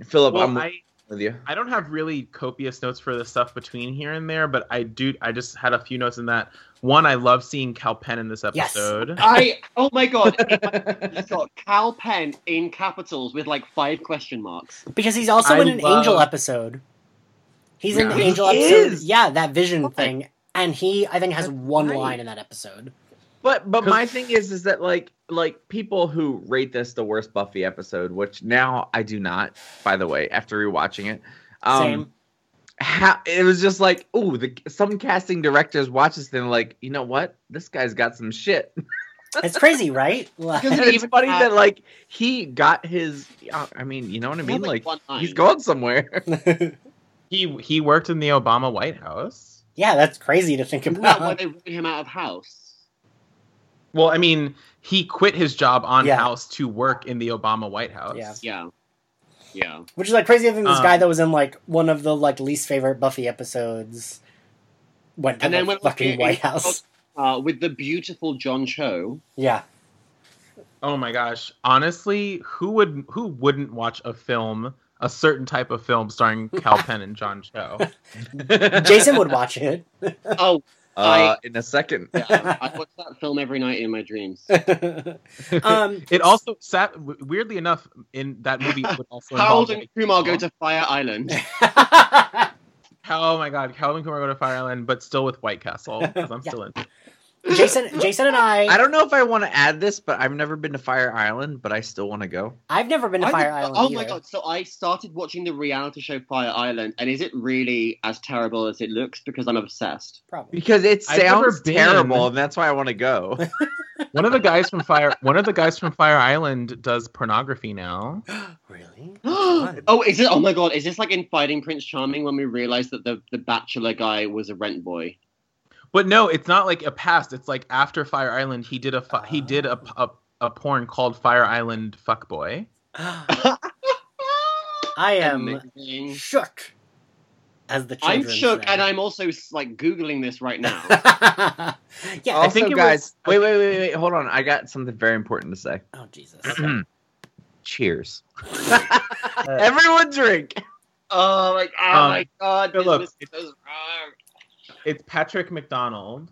Philip, Well, I'm I, with you. I don't have really copious notes for the stuff between here and there, but I do. I just had a few notes in that. One, I love seeing Kal Penn in this Yes. episode. I oh my god, it's got Kal Penn in capitals with like five question marks. because he's also I in an love- Angel episode. He's in the Angel He episode. is. Yeah, that Vision Why? thing, and he I think has That's one right. line in that episode. But but 'Cause- my thing is is that like like people who rate this the worst Buffy episode, which now I do not. By the way, after rewatching it, um, Same. how it was just like, oh, the some casting directors watch this and like, you know what, this guy's got some shit. It's crazy, right? Like- Because And it it's even funny had- that like he got his. uh, I mean, you know what I mean? Well, Like one line. he's going somewhere. He he worked in the Obama White House. Yeah, that's crazy to think Isn't that why about. they wrote him out of House? Well, I mean, he quit his job on Yeah. House to work in the Obama White House. Yeah. Yeah. Yeah. Which is like crazy. I think this Um, guy that was in like one of the like least favorite Buffy episodes went to And then the when fucking White House. Uh, with the beautiful John Cho. Yeah, Oh my gosh. Honestly, who would who wouldn't watch a film, a certain type of film starring Kal Penn and John Cho? Jason would watch it. Oh, Uh, in a second. yeah. I watch that film every night in my dreams. um, It also sat weirdly enough in that movie would also Harold and Kumar go to Fire Island. Oh my god, Calvin Kumar go to Fire Island, but still with White Castle because I'm Yeah. still in. Jason, Jason, and I. I don't know if I want to add this, but I've never been to Fire Island, but I still want to go. I've never been to I Fire did- Island. Oh either. my god! So I started watching the reality show Fire Island, and is it really as terrible as it looks? Because I'm obsessed. Probably. Because it sounds terrible, and that's why I want to go. One of the guys from Fire one of the guys from Fire Island does pornography now. really? oh, is it? Oh my god! Is this like in Finding Prince Charming when we realized that the the Bachelor guy was a rent boy? But no, it's not like a past. It's like after Fire Island, he did a fu- he did a, a a porn called Fire Island Fuckboy. I am Amazing. shook. As the I'm children shook, say. and I'm also like googling this right now. yeah. also, think it guys, was- wait, wait, wait, wait, hold on. I got something very important to say. oh Jesus. Cheers. Everyone drink. oh my, oh Um, my god! Philip, this was so wrong. It's Patrick McDonald.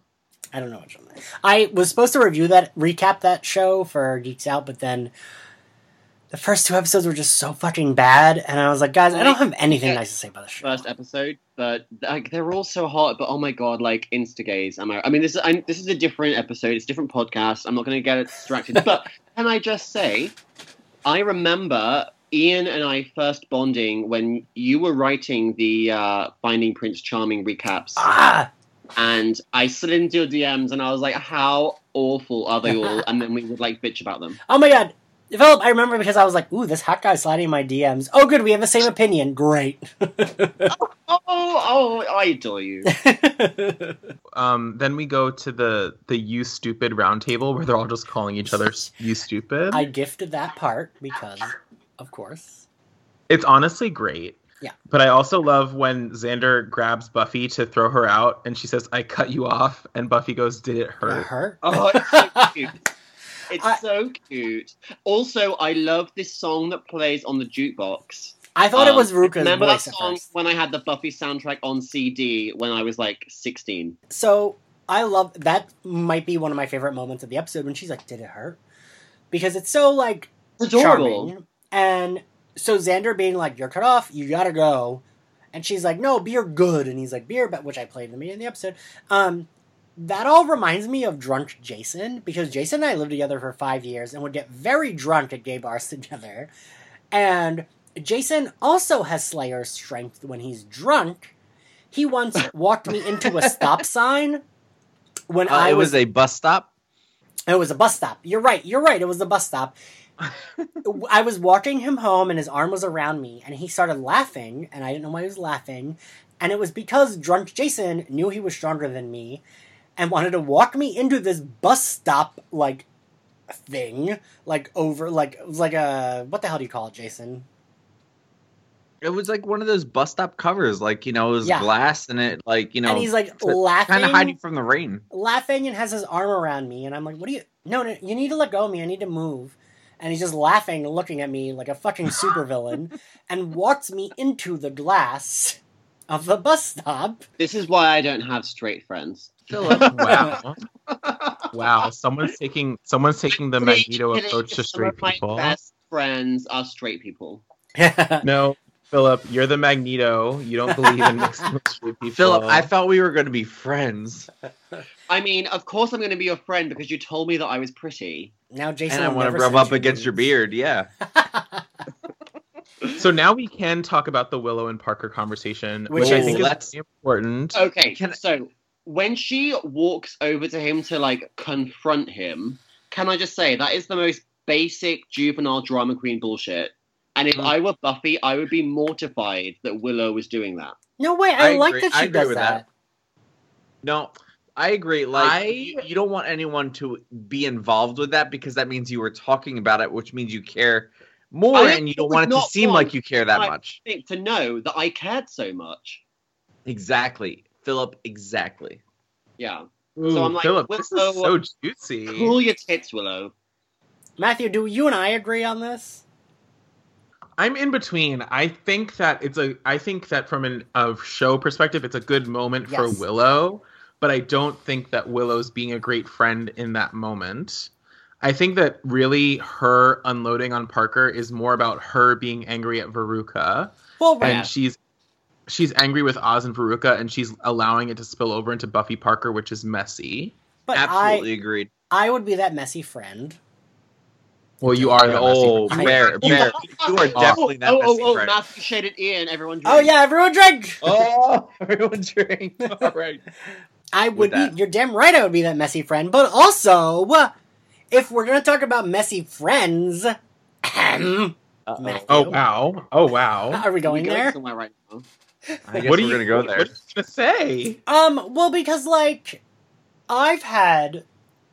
I don't know which one. that is. I was supposed to review that, recap that show for Geeks Out, but then the first two episodes were just so fucking bad, and I was like, guys, I don't have anything Yeah. nice to say about the show. first episode, but like they're all so hot. But oh my god, like instagays. Am I? I mean, this is I'm, this is a different episode. It's a different podcast. I'm not going to get distracted. but can I just say, I remember Ian and I first bonding when you were writing the uh, Finding Prince Charming recaps, Ah, and I slid into your DMs and I was like, "How awful are they all?" and then we would like bitch about them. oh my god. Philip, I remember because I was like, ooh, this hot guy sliding in my DMs. Oh, good, we have the same opinion. Great. Oh, oh, I adore you. Um, then we go to the the you stupid roundtable where they're all just calling each other you stupid. I gifted that part because, of course. It's honestly great. Yeah. But I also love when Xander grabs Buffy to throw her out and she says, I cut you off. And Buffy goes, Did it It hurt? hurt. Oh, it's so cute. It's I- so cute. Also, I love this song that plays on the jukebox. I thought it Um, was Ruka's Remember voice that at song first. when I had the Buffy soundtrack on CD when I was like 16? So I love that. Might be one of my favorite moments of the episode when she's like, "Did it hurt?" Because it's so like It's adorable. charming. And so Xander being like, "You're cut off. You gotta go," and she's like, "No, beer good," and he's like, "Beer," but which I played in the beginning of the episode. Um, that all reminds me of drunk Jason because Jason and I lived together for five years and would get very drunk at gay bars together, and Jason also has Slayer strength when he's drunk. He once walked me into a stop sign when Uh, I it was was a bus stop. it was a bus stop. You're right. You're right. It was a bus stop. I was walking him home and his arm was around me and he started laughing and I didn't know why he was laughing. And it was because drunk Jason knew he was stronger than me and wanted to walk me into this bus stop like thing. Like over like it was like a what the hell do you call it, Jason? It was like one of those bus stop covers, like you know, it was Yeah. glass and it like you know, and he's like to laughing kind of you from the rain. laughing and has his arm around me and I'm like, "What do you No, no, you need to let go of me. I need to move." And he's just laughing looking at me like a fucking supervillain and walks me into the glass of the bus stop. This is why I don't have straight friends. wow. wow. Someone's taking someone's taking the Kidding, Magneto approach to some straight of my people. best friends are straight people. No, Philip, you're the Magneto. You don't believe in mixing with straight people. Philip, I thought we were going to be friends, I mean, of course I'm going to be your friend because you told me that I was pretty. Now Jason and I want to rub up you against your beard. Yeah, So now we can talk about the Willow and Parker conversation, Which which, I is- think is Let's- important. Okay, Can I- so when she walks over to him to like confront him, can I just say that is the most basic juvenile drama queen bullshit. And if Mm. I were Buffy, I would be mortified that Willow was doing that. No way, I, I like agree- that she I agree does with that. No, I agree. Like I- you, you don't want anyone to be involved with that because that means you were talking about it, which means you care more, I and you don't want it to seem like you care that I- much. think to know that I cared so much. Exactly, Philip. Exactly. Yeah. Ooh, I'm like, Philip, what's this is so juicy. Cool your tits, Willow. Matthew, do you and I agree on this? I'm in between. I think that it's a. I think that from an of show perspective, it's a good moment for Willow, but I don't think that Willow's being a great friend in that moment. I think that really her unloading on Parker is more about her being angry at Veruca, Well, right. and she's she's angry with Oz and Veruca, and she's allowing it to spill over into Buffy Parker, which is messy. but Absolutely I, agreed. I would be that messy friend. Well, you are. that Oh. Bear, Bear, you are oh. definitely that oh, oh messy oh, oh, friend. Matthew shaded Ian. Everyone. Oh yeah, everyone drink. Oh, everyone drink. All right. I would be. that. You're damn right. I would be that messy friend. But also, if we're gonna talk about messy friends, Uh-oh. Oh wow! Oh wow! are we going We're there? somewhere right now. I guess what are we're you gonna go what- there. What are you gonna say? Um, well, because like, I've had,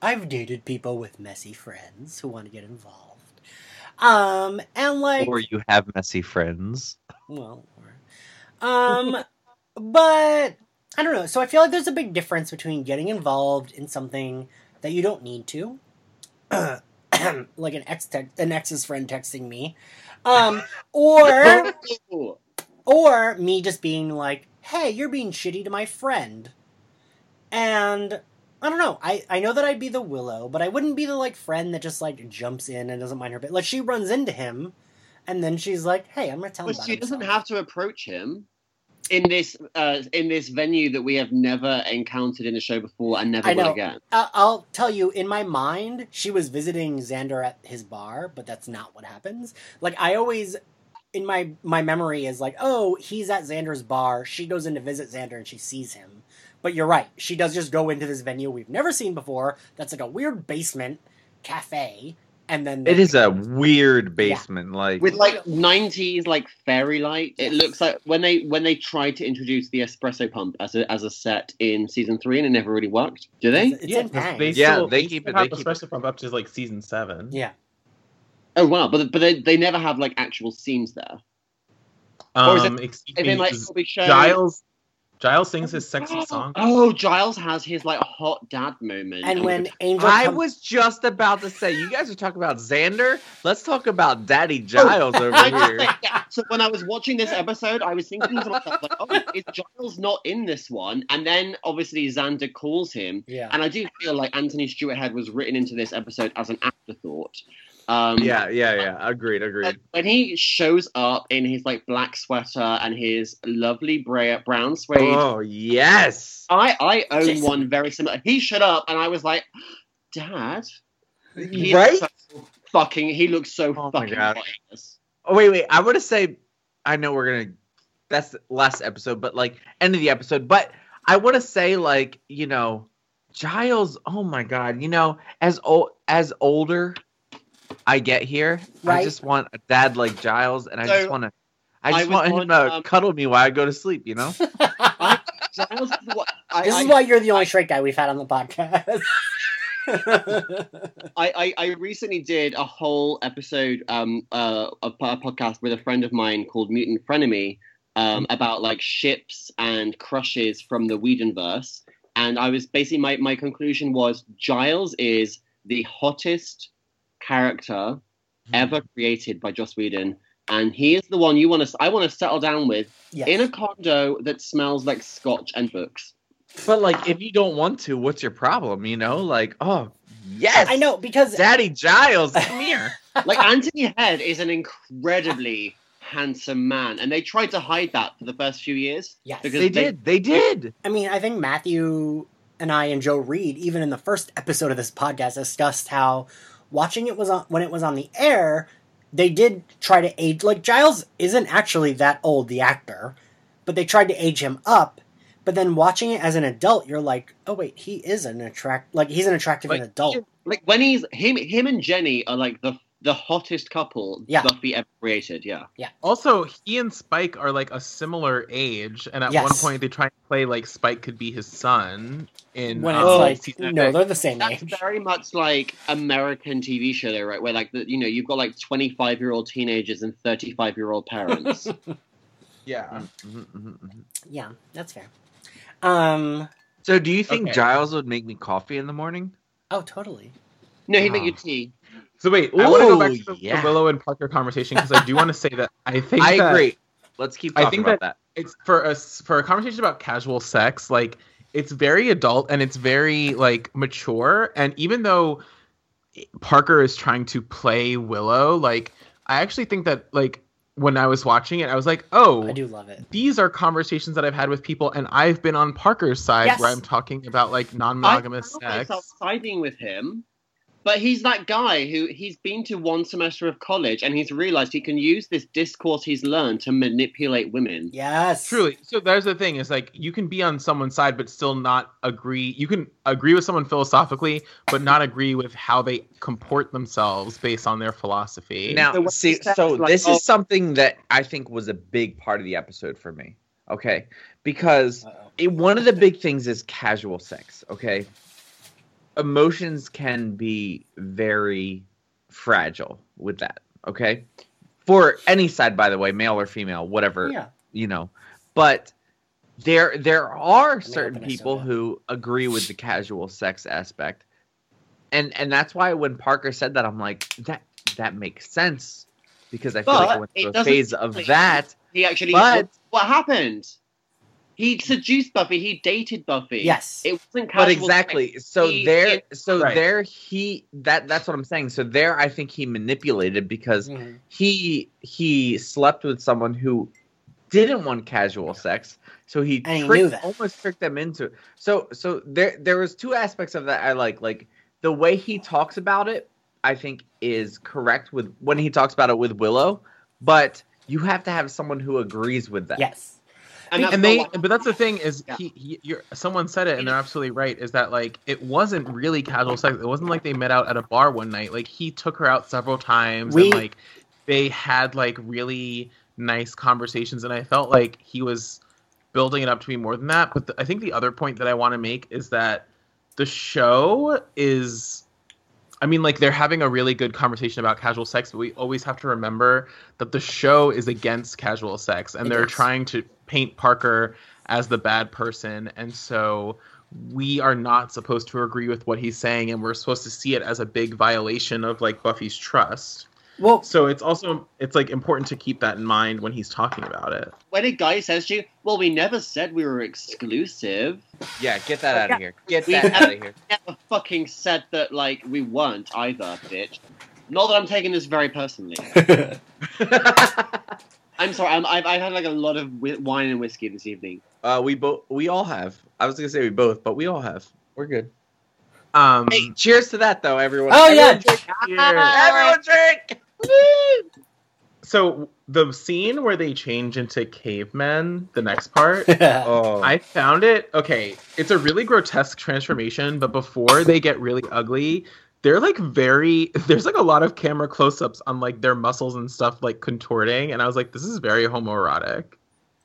I've dated people with messy friends who want to get involved. Um, and like, or you have messy friends. well, um, but I don't know. So I feel like there's a big difference between getting involved in something that you don't need to, like an ex, te- an ex's friend texting me, um, or or me just being like, "Hey, you're being shitty to my friend," and I don't know. I I know that I'd be the Willow, but I wouldn't be the like friend that just like jumps in and doesn't mind her bit. Like she runs into him, and then she's like, "Hey, I'm gonna tell him." But she doesn't have to approach him in this uh, in this venue that we have never encountered in the show before and never will again. I- I'll tell you, in my mind, she was visiting Xander at his bar, but that's not what happens. Like I always, in my my memory, is like, oh, he's at Xander's bar. She goes in to visit Xander, and she sees him. But you're right. She does just go into this venue we've never seen before. That's like a weird basement cafe, and then It is a weird basement. Like With like '90s like fairy light, it looks like when they when they tried to introduce the espresso pump as a as a set in season three and it never really worked. Do they? It's, it's in 'cause Pangs. they Yeah, still, they they keep it- Have they the keep it. pump up to like season seven. yeah. Oh wow, but but they, they never have like actual scenes there. Or is it- Um, excuse And me, like Z- we show Giles. Giles sings his sexy oh, song. Oh, Giles has his like hot dad moment. And when Angel, I come- was just about to say, you guys are talking about Xander. Let's talk about Daddy oh, Giles over here. yeah, so when I was watching this episode, I was thinking to myself, like, oh, is Giles not in this one? And then obviously Xander calls him, yeah, and I do feel like Anthony Stewart Head was written into this episode as an afterthought. Um, Yeah, yeah, yeah. Agreed, agreed. when he shows up in his like black sweater and his lovely bra- brown suede, Oh yes. I I own Jason. one very similar. He showed up, and I was like, Dad, he Right? looks so fucking. He looks so Oh fucking God. hot in this. Oh wait, wait. I want to say, I know we're gonna. That's the last episode, but like end of the episode. But I want to say, like you know, Giles. Oh my God. You know, as old as older I get here, I just want a dad like Giles, and I So, just want to. I I just was want him on, to um, cuddle me while I go to sleep. You know. Giles I, this is why you're the only straight guy we've had on the podcast. I, I, I recently did a whole episode um uh of a podcast with a friend of mine called Mutant Frenemy um about like ships and crushes from the Whedonverse, and I was basically my my conclusion was Giles is the hottest character hmm. ever created by Joss Whedon. And he is the one you want to. I want to settle down with yes. in a condo that smells like scotch and books. But like, if you don't want to, what's your problem? You know, like, oh yes, I know because Daddy Giles, come here. like Anthony Head is an incredibly handsome man, and they tried to hide that for the first few years. yes, Because They they- did. They did. I mean, I think Matthew and I and Joe Reed, even in the first episode of this podcast, discussed how watching it was on when it was on the air, they did try to age like Giles isn't actually that old, the actor, but they tried to age him up. But then watching it as an adult, you're like, oh wait, he is an attract like he's an attractive Like, adult. Like when he's him, him and Jenny are like the the hottest couple Yeah. Buffy ever created. Yeah. Yeah. Also, he and Spike are like a similar age, and at Yes. one point they try and play like Spike could be his son. In when it's um, like no, six. they're the same That's age. very much like American TV show, though, right? Where like the, you know you've got like twenty five year old teenagers and thirty five year old parents. yeah. Mhm, mhm, mhm. Yeah, that's fair. Um. So, do you think Okay. Giles would make me coffee in the morning? Oh, totally. no, he make Oh. you tea. So wait, I want to go back oh, to the, the yeah. Willow and Parker conversation because I do want to say that I think I that agree. Let's keep I think about that- that. it's for us for a conversation about casual sex like it's very adult and it's very like mature and even though parker is trying to play willow like i actually think that like when i was watching it i was like oh I do love it. these are conversations that i've had with people and i've been on parker's side Yes. where i'm talking about like non-monogamous found sex myself siding with him, but he's that guy who he's been to one semester of college and he's realized he can use this discourse he's learned to manipulate women. Yes. Truly. So there's the thing is like you can be on someone's side but still not agree. You can agree with someone philosophically but not agree with how they comport themselves based on their philosophy. Now, So see, says, so like, this oh- is something that I think was a big part of the episode for me. Okay, because it, one of the big things is casual sex. Okay, emotions can be very fragile with that. Okay, for any side, by the way, male or female, whatever Yeah. you know, but there there are certain open a people who agree with the casual sex aspect, and and that's why when Parker said that, I'm like that that makes sense because I feel like I But went through a phase of that. He actually But- what, what happened? He seduced Buffy, he dated Buffy. Yes. It wasn't casual But exactly, so He- there, so Right. there, he that that's what I'm saying. So there, I think he manipulated because Mhm. he he slept with someone who didn't want casual sex so he, he tricked- almost tricked them into it so so there there was two aspects of that i like like the way he talks about it i think is correct with when he talks about it with willow but you have to have someone who agrees with that Yes. And, and they but that's the thing is Yeah. he, he you're, someone said it and they're absolutely right is that like it wasn't really casual sex. It wasn't like they met out at a bar one night. Like he took her out several times We- and like they had like really nice conversations. And i felt like he was building it up to be more than that. But the, i think the other point that i want to make is that the show is I mean, like they're having a really good conversation about casual sex, but we always have to remember that the show is against casual sex, and It they're is. trying to paint Parker as the bad person, and so we are not supposed to agree with what he's saying, and we're supposed to see it as a big violation of like Buffy's trust. Well, So it's also it's like important to keep that in mind when he's talking about it. when a guy says to you, "Well, we never said we were exclusive," yeah get that out of here get We that out of here never fucking said that like we weren't either, bitch. Not that I'm taking this very personally. I'm sorry. I'm, I've, I've had like a lot of wi- wine and whiskey this evening. uh we both we all have i was gonna say we both but we all have we're good Um, hey cheers to that though everyone oh yeah. everyone drink, cheers. everyone drink so the scene where they change into cavemen, the next part, oh I found it okay. It's a really grotesque transformation, but before they get really ugly, they're like very. There's like a lot of camera close-ups on like their muscles and stuff like contorting, and I was like, this is very homoerotic.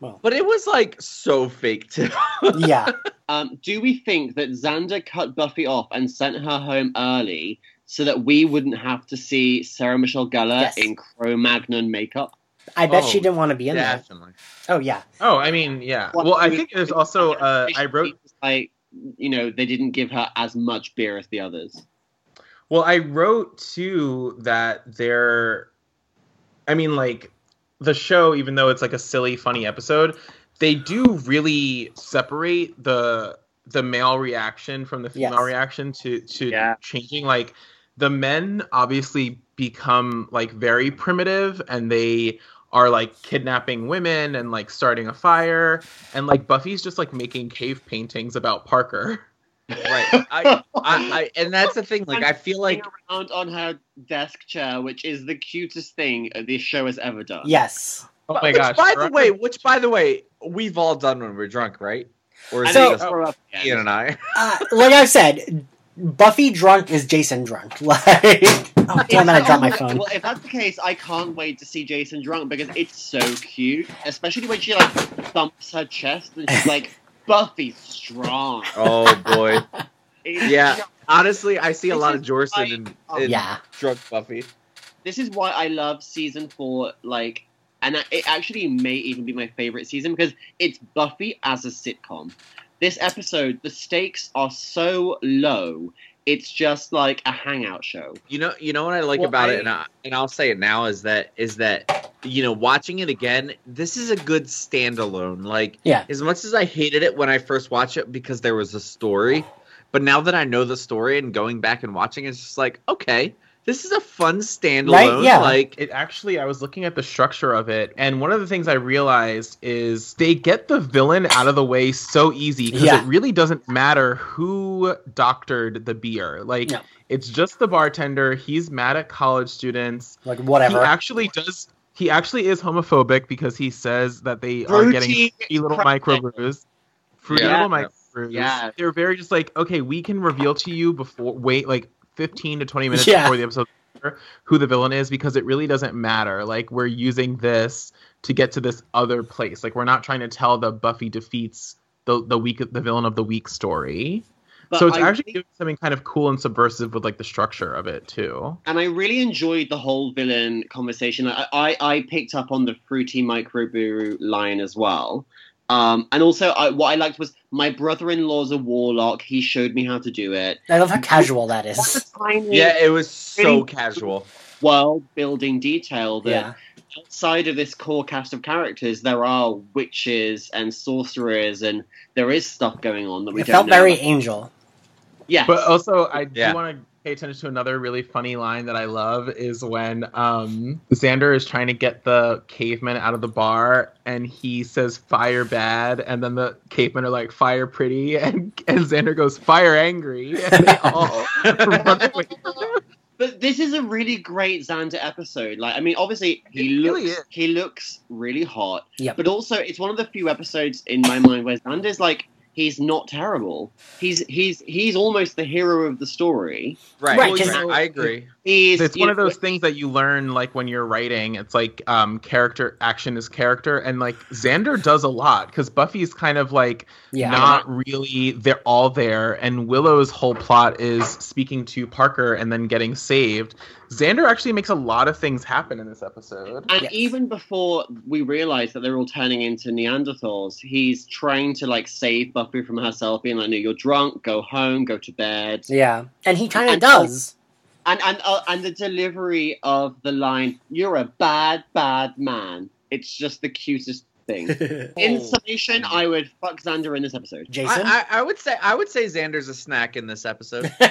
But it was like so fake too. yeah. Um, do we think that Xander cut Buffy off and sent her home early so that we wouldn't have to see Sarah Michelle Gellar Yes. in Cro-Magnon makeup? I bet she Oh, didn't want to be in there. Definitely. Oh yeah. Oh, I mean, yeah. Well, I think there's also. Uh, I wrote. like you know they didn't give her as much beer as the others. Well, I wrote too that they're. I mean, like the show, even though it's like a silly, funny episode, they do really separate the the male reaction from the female Yes. reaction to to Yeah. changing. Like the men obviously become like very primitive, and they are like kidnapping women and like starting a fire, and like Buffy's just like making cave paintings about Parker. Right. I, I, I, and that's the thing. Like, I feel like around on her desk chair, which is the cutest thing this show has ever done. Yes. Oh my which, gosh! By the way, which by the way, we've all done when we're drunk, right? Or is So- it just throw. Ian and I? Uh, like I've said, Buffy drunk is Jason drunk. Like Oh, damn it! I dropped my phone. Well, if that's the case, I can't wait to see Jason drunk because it's so cute, especially when she like thumps her chest and she's like, "Buffy's strong." Oh boy. It's Yeah. just- Honestly, I see a lot of Jorson why- in, oh, in Yeah. drunk Buffy. this is why I love season four. Like, and it actually may even be my favorite season because it's Buffy as a sitcom. This episode, the stakes are so low. It's just like a hangout show. You know, you know what I like Well, about I- it, and I, and I'll say it now is that is that you know watching it again. This is a good standalone. Like, Yeah. as much as I hated it when I first watched it because there was a story, but now that I know the story and going back and watching, it's just like okay, this is a fun standalone. Right, yeah. Like, It actually, I was looking at the structure of it, and one of the things I realized is they get the villain out of the way so easy because Yeah. it really doesn't matter who doctored the beer. Like, No. it's just the bartender. He's mad at college students. Like whatever. He whatever. actually does. He actually is homophobic because he says that they are getting Fruity fruity little crack- microbrews. Fruity Yeah. little microbrews. Yeah. They're very just like, okay, we can reveal to you before wait like 15 to 20 minutes Yeah. before the episode who the villain is because it really doesn't matter. Like we're using this to get to this other place. Like we're not trying to tell the Buffy defeats the the week the villain of the week story. But so it's I actually think- doing something kind of cool and subversive with like the structure of it too. and I really enjoyed the whole villain conversation. I, I, I picked up on the fruity microbrew line as well. Um, and also, I, what I liked was my brother-in-law's a warlock. He showed me how to do it. I love how casual That's tiny yeah, it was so casual. world-building detail that Yeah. outside of this core cast of characters, there are witches and sorcerers, and there is stuff going on that we It don't felt know. very about. angel. Yeah, But also, I Yeah. do want to pay attention to another really funny line that I love is when um, Xander is trying to get the caveman out of the bar, and he says "fire bad," and then the cavemen are like "fire pretty," and and Xander goes "fire angry," and they all run away. But this is a really great Xander episode. Like, I mean, obviously he It looks really is. he looks really hot. Yep. But also, it's one of the few episodes in my mind where Xander's like he's not terrible. He's he's he's almost the hero of the story. Right. Right, Well, 'cause- I agree. He's It's one of those things that you learn like when you're writing. It's like um, character action is character, and like Xander does a lot because Buffy's kind of like Yeah. not really they're all there and willow's whole plot is speaking to parker and then getting saved xander actually makes a lot of things happen in this episode And Yes. even before we realize that they're all turning into Neanderthals, he's trying to like save Buffy from herself, being like, "No, you're drunk. Go home. Go to bed." Yeah. And he kind of And- does. And and uh, and the delivery of the line, "You're a bad, bad man." It's just the cutest thing. In summation, I would fuck Xander in this episode. Jason? I, I, I would say I would say Xander's a snack in this episode.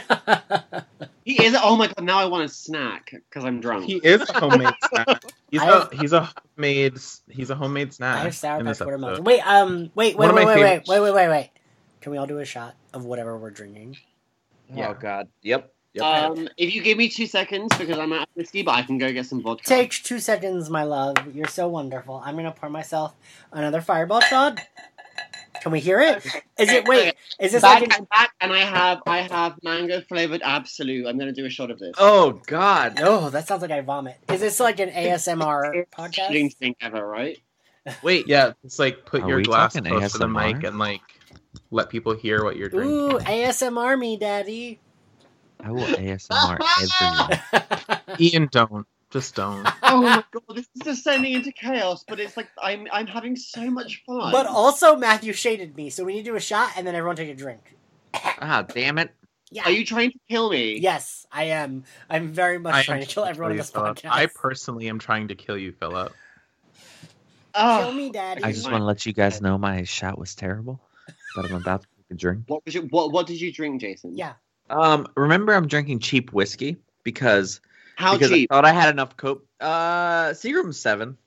He is. Oh my god! Now I want a snack because I'm drunk. he is a homemade snack he's I a have- he's a homemade he's a homemade snack I have Sour in Patch watermelon. Wait, um, wait, wait, wait, wait, wait, wait, wait, wait, wait. Can we all do a shot of whatever we're drinking? Yeah. Oh God. Yep. Yep. Um, if you give me two seconds because I'm out of whiskey, but I can go get some vodka. Take two seconds, my love. You're so wonderful. I'm gonna pour myself another fireball shot. Can we hear it? Is it wait? Is this back, like an, and back, and I have I have mango flavored Absolut. I'm gonna do a shot of this. oh God. Oh, that sounds like I vomit. Is this like an ASMR podcast? Shitting thing ever, right? Wait. yeah it's like put Are your glass talking close to the mic and like let people hear what you're drinking Ooh, ASMR me, daddy. I will ASMR everyone. ian don't just don't oh my god, this is descending into chaos. But it's like I'm I'm having so much fun. But also, Matthew shaded me, so we need to do a shot and then everyone take a drink. Ah, damn it. Yeah. are you trying to kill me? Yes, I am. I'm very much I trying to kill everyone in this Philip. podcast. I personally am trying to kill you, Philip. Oh, Kill me, daddy. I just want to let you guys know my shot was terrible, but I'm about to take a drink. what was your, what what did you drink, Jason? Yeah. Um, remember I'm drinking cheap whiskey because How because cheap? I thought I had enough cope. Uh, Seagram seven.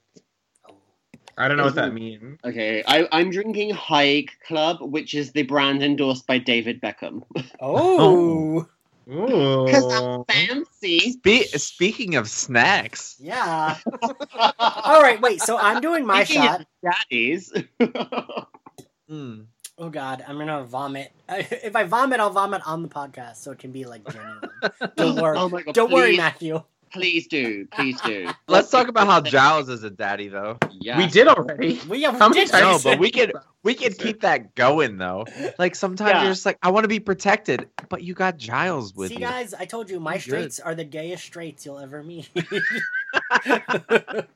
I don't know what that Isn't- means. Okay, I, I'm drinking Haig Club, which is the brand endorsed by David Beckham. Oh. Because I'm fancy. Spe- speaking of snacks, Yeah. All right, wait. So I'm doing my Speaking shot. of Daddies. mm, Oh God, I'm gonna vomit. If I vomit, I'll vomit on the podcast, so it can be like genuine. Don't worry. Oh my god! Don't please, worry, Matthew. Please do. Please do. Let's talk about how Giles is a daddy, though. Yeah. We did already. We have How many did times- No, but we could we could keep that going though. Like sometimes Yeah. you're just like, I want to be protected, but you got Giles with See, you. guys, I told you my Good. straights are the gayest straights you'll ever meet.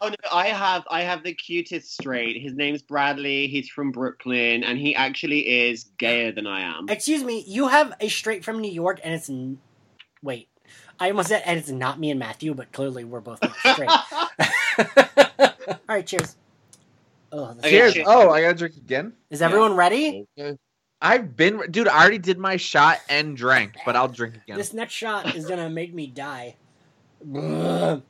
Oh no, I have I have the cutest straight. His name's Bradley. He's from Brooklyn, and he actually is gayer than I am. Excuse me, you have a straight from New York, and it's n- wait. I almost said, and it's not me and Matthew, but clearly we're both straight. All right, cheers. Oh, Okay, Cheers. cheers. Oh, I gotta drink again. is everyone ready? I've been, dude. I already did my shot and drank, but I'll drink again. This next shot is gonna make me die. Ugh.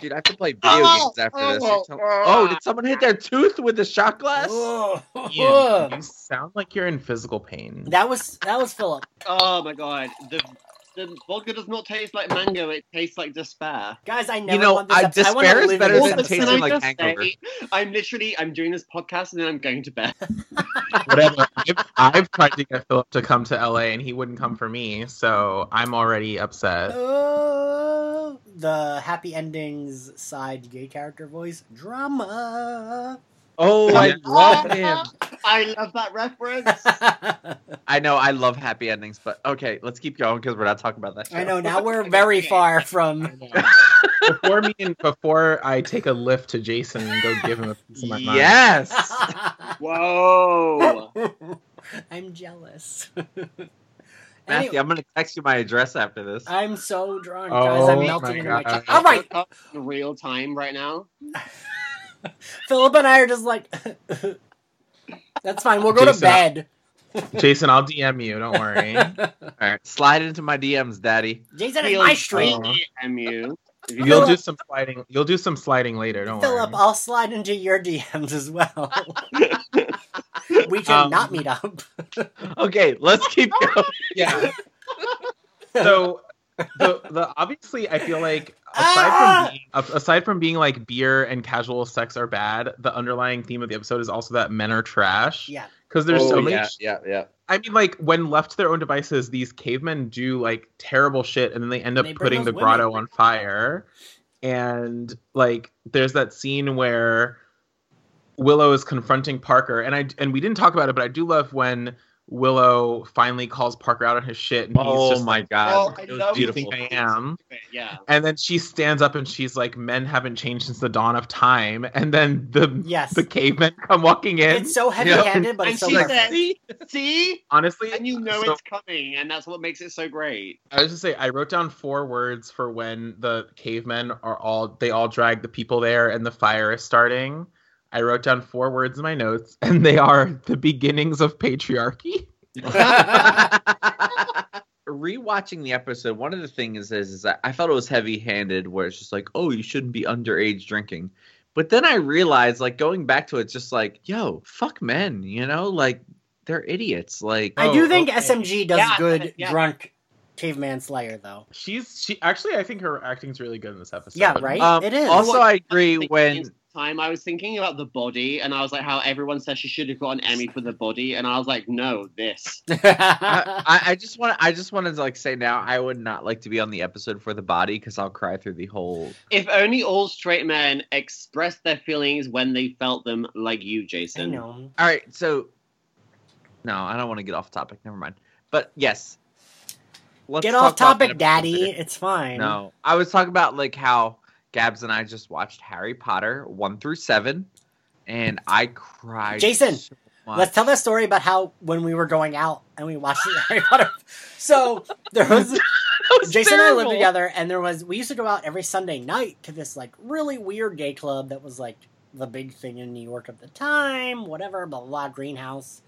Dude, I have to play video oh, games after this. Oh, you're tell- Oh, did oh. someone hit their tooth with the shot glass? Ugh. Ian, you sound like you're in physical pain. That was that was Philip. Oh my god, the the vodka does not taste like mango. It tastes like despair. Guys, I never know, want this I- episode. I wanna despair is better than tasting I like just hangover. say, I'm literally I'm doing this podcast and then I'm going to bed. Whatever. I've, I've tried to get Philip to come to LA and he wouldn't come for me, so I'm already upset. Oh, the happy endings side gay character voice drama. Oh, I love him. I love that reference. I know, I love happy endings, but okay, let's keep going because we're not talking about that. I know now we're very far from. before me and before I take a lift to Jason and go give him a piece of my mind. Yes. Whoa. I'm jealous. Matthew, Anyway, I'm gonna text you my address after this. I'm so drunk, Oh. I'm my melting my God. chair. All right, In real time right now. Philip and I are just like. That's fine. We'll go to bed. Jason, I'll DM you. Don't worry. All right, slide into my DMs, Daddy. Jason is Feel my street. Oh. MU. You'll do some sliding. You'll do some sliding later. Don't worry. Philip, worry. I'll slide into your DMs as well. we can Um, not meet up. Okay, let's keep going. Yeah. so the the obviously I feel like aside Ah! from being, aside from being like beer and casual sex are bad, the underlying theme of the episode is also that men are trash. yeah. Because there's so Oh, many. yeah, yeah, yeah. I mean, like when left to their own devices, these cavemen do like terrible shit, and then they end up They putting the those grotto women. on fire. And like, there's that scene where Willow is confronting Parker, and I and we didn't talk about it, but I do love when Willow finally calls Parker out on his shit, and he's Oh just my like, god, Oh, I it was love "Do you beautiful. think I am?" Yeah. And then she stands up and she's like, "Men haven't changed since the dawn of time." And then the Yes. the cavemen come walking in. It's so heavy-handed, but and it's so she perfect. said, see? Honestly, And you know so- it's coming, and that's what makes it so great. I was just say I wrote down four words for when the cavemen are all they all drag the people there and the fire is starting. I wrote down four words in my notes, and they are the beginnings of patriarchy. Rewatching the episode, one of the things is, is that I felt it was heavy-handed, where it's just like, oh, you shouldn't be underage drinking. But then I realized, like going back to it, it's just like, yo, fuck men, you know, like they're idiots. Like, I Oh, do think okay. SMG does Yeah, good yeah. drunk caveman slayer though. She's she actually I think her acting's really good in this episode. Yeah, right. um, it is. Also, I agree Thinking when into time I was thinking about the body, and I was like, how everyone says she should have got an Emmy for the body, and I was like, no, this. I, I- I just want I just wanted to like say now I would not like to be on the episode for the body because I'll cry through the whole. If only all straight men expressed their feelings when they felt them, like you, I Jason. know. All right, so no, I don't want to get off topic. Never mind. But yes, let's Get off topic, Daddy. It's fine. No, I was talking about like how Gabs and I just watched Harry Potter one through seven, and I cried. Jason, so. Let's tell that story about how when we were going out and we watched Harry Potter. So there was was Jason and I lived together, and there was we used to go out every Sunday night to this like really weird gay club that was like the big thing in New York at the time. Whatever, blah blah, blah greenhouse.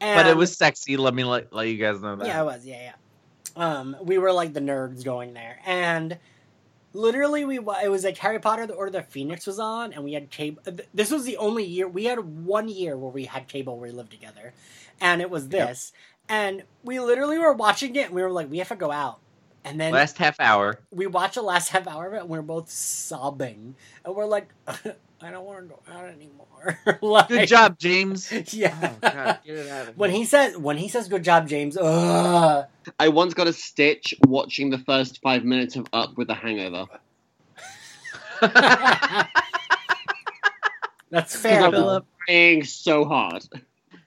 And, But it was sexy. Let me let, let you guys know that. yeah, it was yeah yeah. Um, we were like the nerds going there, and literally we it was like Harry Potter: The Order of the Phoenix was on, and we had cable. Uh, this was the only year we had one year where we had cable where we lived together, and it was this, and we literally were watching it, and we were like, we have to go out, and then Last half hour. we watched the last half hour of it and we are both sobbing and we're like I don't want to go out anymore. Like- Good job, James. Yeah. Oh, God, get it out of when here. he says when he says good job, James. Ugh. I once got a stitch watching the first five minutes of Up with a hangover. That's fair. though. Philip, Trying so hard.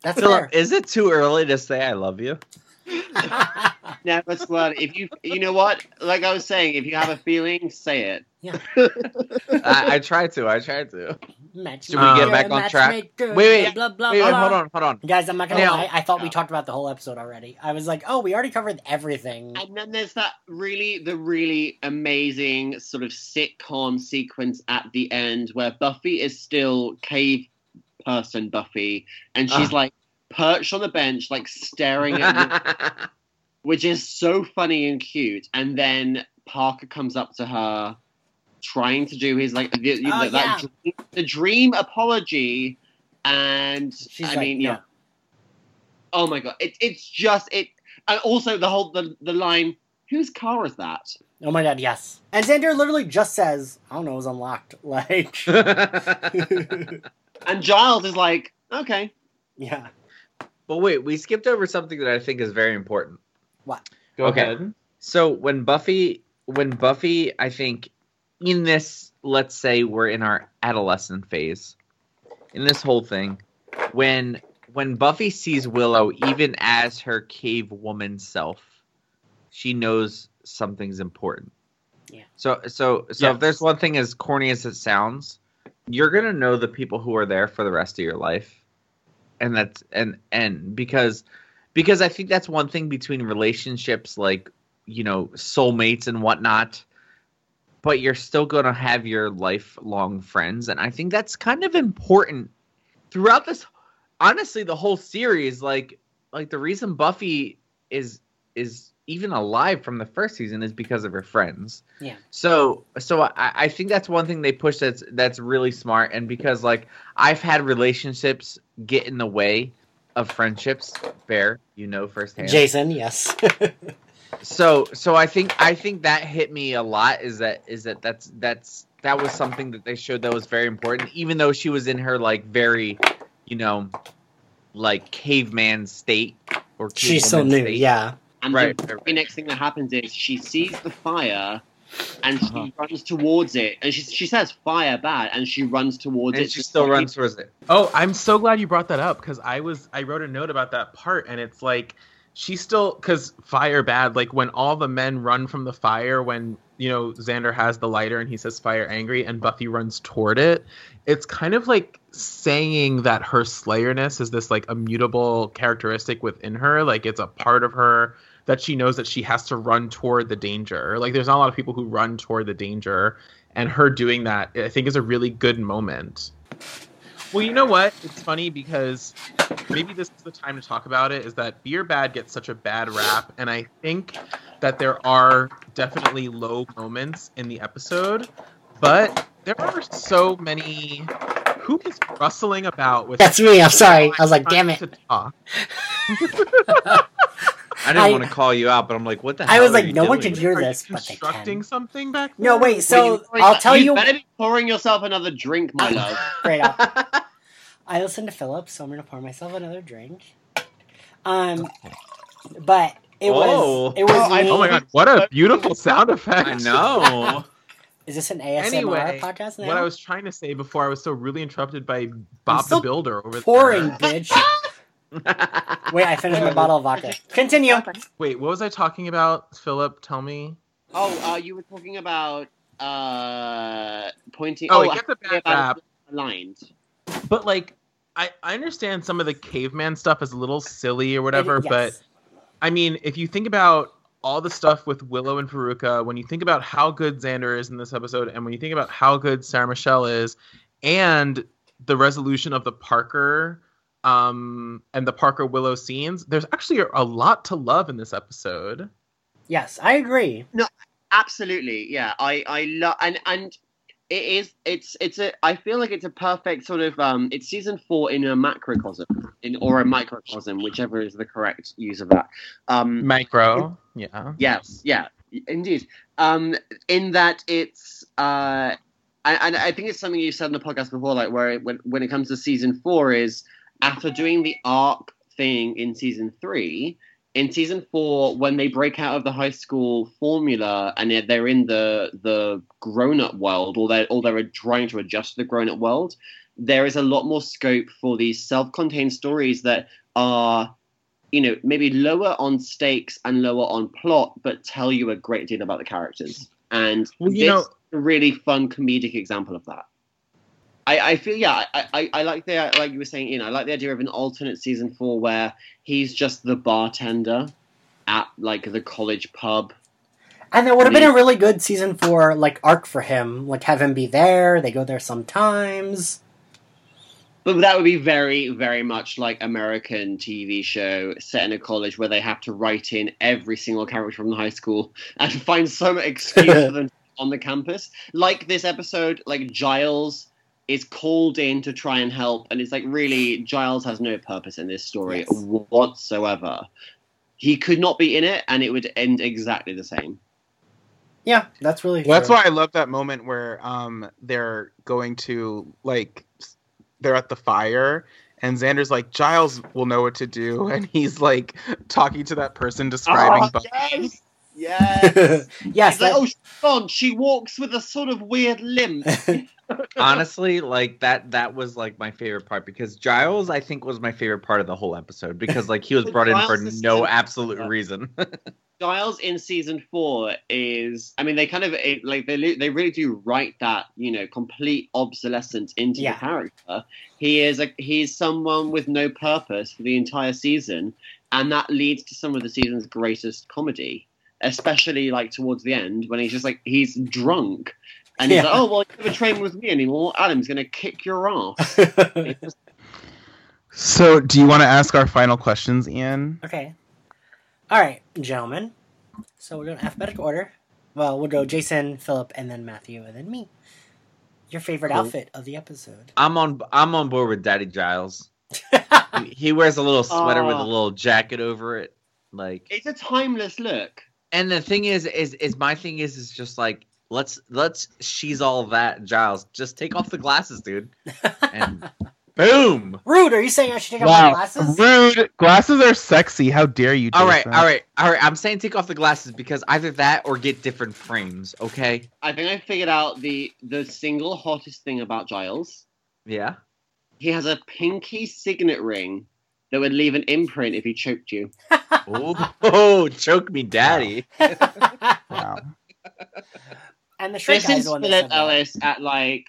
That's Philip, is it too early to say I love you? fair. Never swear. If you, you know what? Like I was saying, if you have a feeling, say it. I, I tried to. I tried to. Match Should we get maker, back on track? Wait, wait, blah, blah, Wait, wait, hold on, hold on. Guys, I'm not gonna Now- lie. I thought we talked about the whole episode already. I was like, oh, we already covered everything. And then there's that really, the really amazing sort of sitcom sequence at the end where Buffy is still cave person Buffy, and she's Ah. like perched on the bench, like staring at, the, which is so funny and cute. And then Parker comes up to her, trying to do his like the, you know, Oh, that dream, the dream apology, and She's I like, mean, no. yeah. Oh my god, it, it's just it, and also the whole the, the line, whose car is that? Oh my god, yes. And Xander literally just says, I don't know, it was unlocked. Like, And Giles is like, okay, yeah. but wait, we skipped over something that I think is very important. What? Go Okay. ahead. So when Buffy, when Buffy, I think in this, let's say we're in our adolescent phase, in this whole thing, when when Buffy sees Willow, even as her cave woman self, she knows something's important. Yeah. So so so Yes. if there's one thing as corny as it sounds, you're gonna know the people who are there for the rest of your life, and that's and and because because I think that's one thing between relationships like you know soulmates and whatnot but you're still going to have your lifelong friends and i think that's kind of important throughout this honestly the whole series like like the reason buffy is is even alive from the first season is because of her friends Yeah. so so i i think that's one thing they push that's that's really smart and because like i've had relationships get in the way of friendships fair you know firsthand Jason, yes. so so i think i think that hit me a lot is that is that that's that's that was something that they showed that was very important even though she was in her like very you know like caveman state or She's so new, state. yeah. and Right, the right, very next thing that happens is she sees the fire. And she Uh-huh. runs towards it, and she she says "fire bad," and she runs towards and it. she still runs towards it Oh, I'm so glad you brought that up because I was I wrote a note about that part and it's like she's still because fire bad like when all the men run from the fire when you know Xander has the lighter and he says fire angry and Buffy runs toward it. It's kind of like saying that her slayerness is this like immutable characteristic within her, like it's a part of her that she knows that she has to run toward the danger. Like there's not a lot of people who run toward the danger, and her doing that I think is a really good moment. Well, you know what? It's funny because maybe this is the time to talk about it. Is that Beer Bad gets such a bad rap, and I think that there are definitely low moments in the episode, but there are so many. Who is rustling about with? That's me. I'm sorry. I was like, damn it. To talk? i didn't I- want to call you out but i'm like what the hell I was are like, you no one doing? can hear Are you this, but constructing something back No, wait. So Wait, I'll tell you. You better be pouring yourself another drink, my love. Straight up. I listened to Philip, so I'm gonna pour myself another drink. Um, but it Oh. was it was. Oh, I- Oh my god! What a beautiful sound effect! i know Is this an ASMR Anyway, podcast now? What I was trying to say before, I was so really interrupted by Bob the still Builder over pouring, there. bitch. Wait, I finished my bottle of vodka. Continue. Wait, what was I talking about? Philip, tell me. Oh, uh, you were talking about uh, pointing. Oh, Oh, it gets a bad rap. aligned. But like, I I understand some of the caveman stuff is a little silly or whatever, It- but. I mean, if you think about all the stuff with Willow and Veruca, when you think about how good Xander is in this episode, and when you think about how good Sarah Michelle is, and the resolution of the Parker um and the Parker Willow scenes, there's actually a, a lot to love in this episode. yes, I agree. No, absolutely, yeah. I I love and and it is it's it's a I feel like it's a perfect sort of um it's season four in a macrocosm in or a microcosm, whichever is the correct use of that. Um, Micro, yeah. Yes, yeah, indeed. Um, in that it's uh, and, and I think it's something you said in the podcast before, like where it, when when it comes to season four, is after doing the arc thing in season three, in season four, when they break out of the high school formula and they're, they're in the the grown up world, or they're or they're trying to adjust to the grown up world, there is a lot more scope for these self contained stories that are. You know, maybe lower on stakes and lower on plot, but tell you a great deal about the characters. And Well, you this know- is a really fun comedic example of that. I, I feel yeah I, I, I like the like you were saying you know I like the idea of an alternate season four where he's just the bartender at like the college pub. And there would have been a really good season four like arc for him. Like have him be there. They go there sometimes. But that would be very very much like American TV show set in a college where they have to write in every single character from the high school and find some excuse for them on the campus. Like this episode, like Giles is called in to try and help, and it's like really Giles has no purpose in this story Yes. whatsoever. He could not be in it, and it would end exactly the same. Yeah, that's really. Well, that's why I love that moment where um they're going to like they're at the fire and Xander's like Giles will know what to do and he's like talking to that person describing Oh, yes, yes. yes, He's like, oh, she's gone. She walks with a sort of weird limp. Honestly, like that that was like my favorite part because Giles I think was my favorite part of the whole episode because like he was brought in for no absolute Yeah. reason. Giles in season four is, I mean, they kind of it, like they they really do write that you know complete obsolescence into Yeah. the character. He is a he's someone with no purpose for the entire season, and that leads to some of the season's greatest comedy, especially like towards the end when he's just like he's drunk. And he's Yeah. like, "Oh well, you never train with me anymore. Adam's gonna kick your ass." Just- So, do you want to ask our final questions, Ian? okay. All right, gentlemen. So we're going to alphabetical order. Well, we'll go Jason, Philip, and then Matthew, and then me. Your favorite Cool. outfit of the episode? I'm on I'm on board with Daddy Giles. He- he wears a little sweater with a little jacket over it. Like it's a timeless look. And the thing is is is my thing is is just like let's let's she's all that Giles. Just take off the glasses, dude. And boom. Rude. Are you saying I should take off my glasses? rude. Glasses are sexy. How dare you? All right, Jason. all right, all right. I'm saying take off the glasses because either that or get different frames, okay? I think I figured out the the single hottest thing about Giles. Yeah. He has a pinky signet ring that would leave an imprint if he choked you. Oh, oh choke me, daddy. Wow. and the shrink This guy's is the Philip. Ellis at like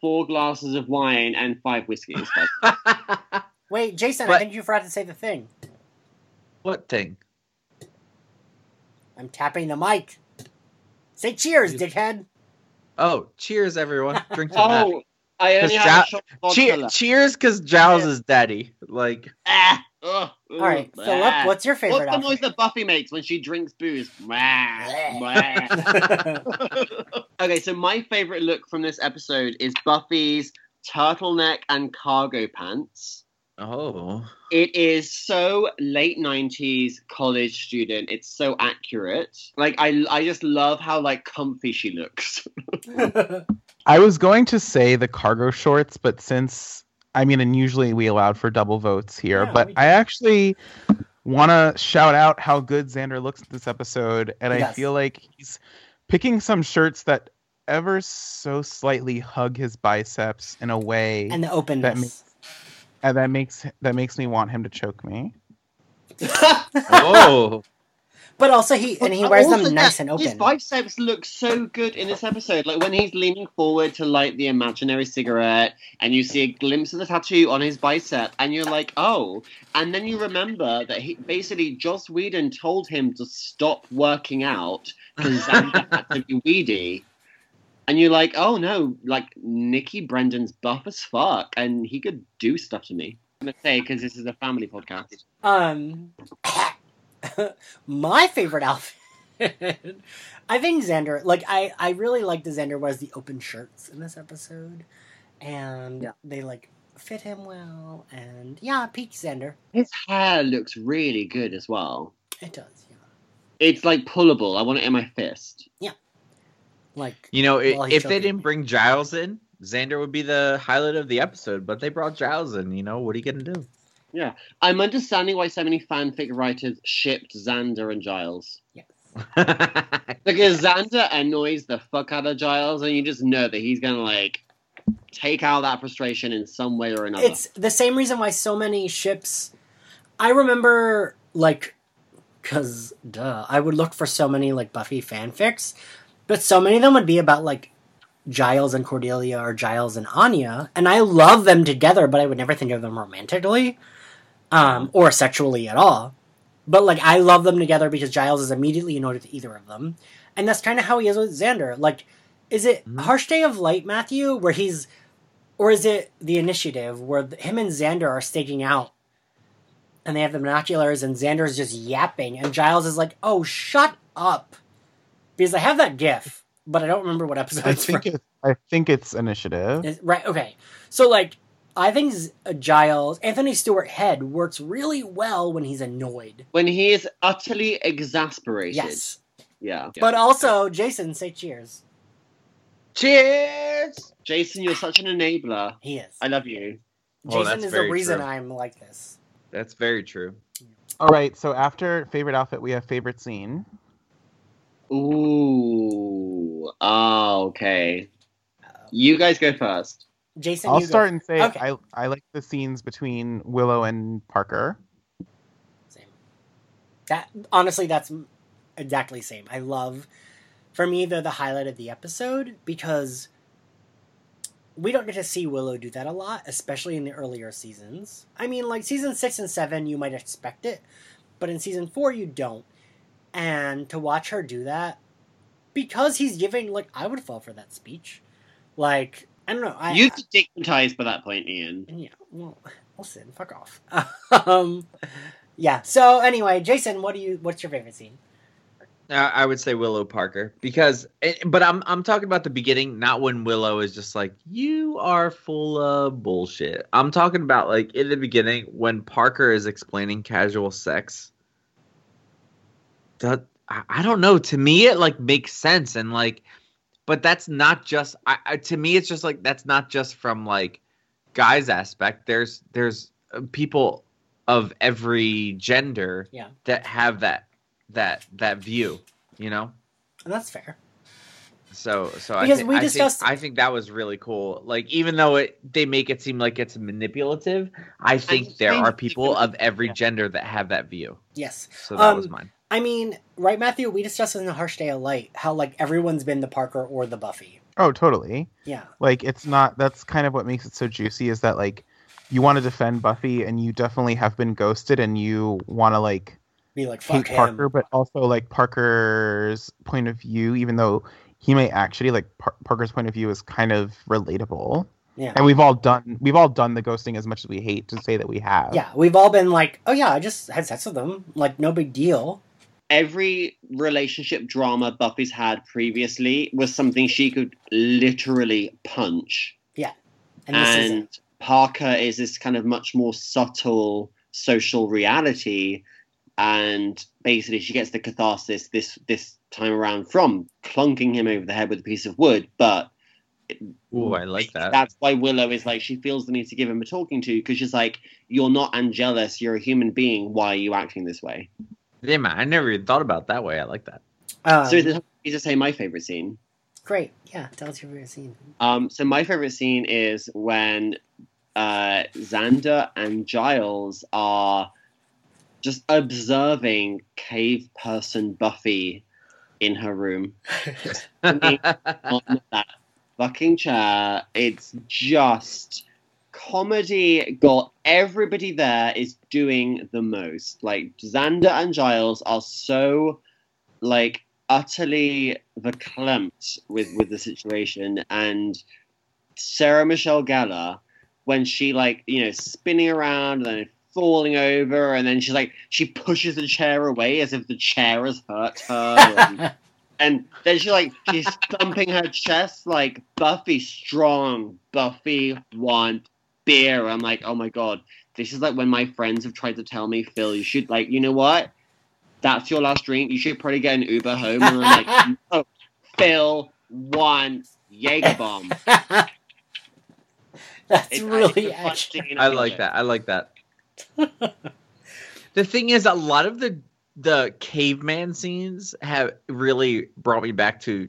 four glasses of wine and five whiskeys. Wait, Jason, I think you forgot to say the thing. what thing? I'm tapping the mic. Say cheers, dickhead. Oh, cheers, everyone. Drink to oh, that. oh, I only have a Ja- shot of vodka Cheer, left. cheers, because Giles is daddy. Like, Ah, ugh, All right, ugh, Philip, blah. what's your favorite What's the noise that Buffy makes when she drinks booze? Blah, Bleh. blah. okay, so my favorite look from this episode is Buffy's turtleneck and cargo pants. oh, It is so late '90s college student. It's so accurate. Like I, I just love how like comfy she looks. I was going to say the cargo shorts, but since I mean, and usually we allowed for double votes here, Yeah, but I actually want to shout out how good Xander looks in this episode, and He I feel like he's picking some shirts that ever so slightly hug his biceps in a way and the openness. makes- and that makes that makes me want him to choke me. oh, but also he and he wears them nice and open. His biceps look so good in this episode. Like when he's leaning forward to light the imaginary cigarette, and you see a glimpse of the tattoo on his bicep, and you're like, oh. And then you remember that he basically Joss Whedon told him to stop working out because Xander had to be weedy. And you're like, oh no, like Nikki Brendon's buff as fuck, and he could do stuff to me. I'm gonna say because this is a family podcast. Um, my favorite outfit. I think Xander, like I, I really like the Xander wears the open shirts in this episode, and Yeah. they like fit him well, and yeah, peak Xander. His hair looks really good as well. It does, yeah. It's like pullable. I want it in my fist. Yeah, like You know, i While he's if they didn't bring Giles in, Xander would be the highlight of the episode. But they brought Giles in. You know, what are you gonna do? I'm understanding why so many fanfic writers shipped Xander and Giles. yes. Because Xander annoys the fuck out of Giles, and you just know that he's gonna like take out that frustration in some way or another. It's the same reason why so many ships. I remember, like, because, duh, I would look for so many, like, Buffy fanfics, but so many of them would be about, like, Giles and Cordelia or Giles and Anya, and I love them together, but I would never think of them romantically um, or sexually at all. But, like, I love them together because Giles is immediately annoyed with either of them. And that's kind of how he is with Xander. Like, is it Mhm. Harsh Day of Light, Matthew, where he's or is it the initiative where him and Xander are staking out and they have the binoculars and Xander is just yapping and Giles is like, oh, shut up. Because I have that gif, but I don't remember what episode I it's think it, I think it's initiative. Right, okay. So, like, I think Z- uh, Giles, Anthony Stewart Head works really well when he's annoyed. when he is utterly exasperated. Yes. Yeah. But also, Jason, say cheers. Cheers. Jason, you're such an enabler. He is. I love you. Oh, Jason that's is the reason true. I'm like this. That's very true. All right, so after favorite outfit, we have favorite scene. Ooh. Oh, okay. You guys go first. Jason, I'll you go start and say Okay. I I like the scenes between Willow and Parker. Same. That honestly, that's exactly same. I love. For me, they're the highlight of the episode because we don't get to see Willow do that a lot, especially in the earlier seasons. I mean, like season six and seven, you might expect it, but in season four, you don't. And to watch her do that, because he's giving like I would fall for that speech. Like I don't know. I, you destigmatized by that point, Ian. yeah, well, listen, fuck off. um, yeah. So anyway, Jason, what do you? What's your favorite scene? Uh, I would say Willow Parker because, eh, but I'm I'm talking about the beginning, not when Willow is just like you are full of bullshit. I'm talking about like in the beginning when Parker is explaining casual sex. That I, I don't know. To me, it like makes sense and like, but that's not just. I, I to me, it's just like that's not just from like guys aspect. There's there's uh, people of every gender Yeah. that have that that that view you know And that's fair. so so Because I, thi- we I discussed- think i think that was really cool like even though it they make it seem like it's manipulative i think there kind are people of every yeah. gender that have that view Yes. so that was Um, mine I mean, right, Matthew? We discussed in the Harsh Day of Light how like everyone's been the Parker or the Buffy. Oh, totally. Yeah. Like it's not. That's kind of what makes it so juicy. Is that like you want to defend Buffy and you definitely have been ghosted and you want to like Be like fuck hate him. Parker, but also like Parker's point of view, even though he may actually like Par- Parker's point of view is kind of relatable. Yeah. And we've all done we've all done the ghosting as much as we hate to say that we have. Yeah, we've all been like, oh yeah, I just had sex with them. Like, no big deal. Every relationship drama Buffy's had previously was something she could literally punch. And this is and. Parker is this kind of much more subtle social reality, and basically she gets the catharsis this this time around from clunking him over the head with a piece of wood. But Ooh, i like that that's why Willow is like she feels the need to give him a talking to because she's like, you're not Angelus, you're a human being. Why are you acting this way? Yeah man i never even thought about it that way i like that Um, so is it easy to say my favorite scene? great. Yeah, tell us your favorite scene. Um, so my favorite scene is when uh, Xander and Giles are just observing cave person Buffy in her room on that fucking chair. It's just comedy. Got everybody there is doing the most. Like Xander and Giles are so like utterly verklempt with with the situation and Sarah Michelle Gellar when she like you know spinning around and then falling over and then she's like she pushes the chair away as if the chair has hurt her and, and then she like she's thumping her chest like Buffy strong Buffy want beer I'm like oh my god this is like when my friends have tried to tell me Phil you should like you know what that's your last drink you should probably get an Uber home and I'm like no Phil one Jaeger bomb. That's It's really the actually. I like that. I like that. the thing is, a lot of the the caveman scenes have really brought me back to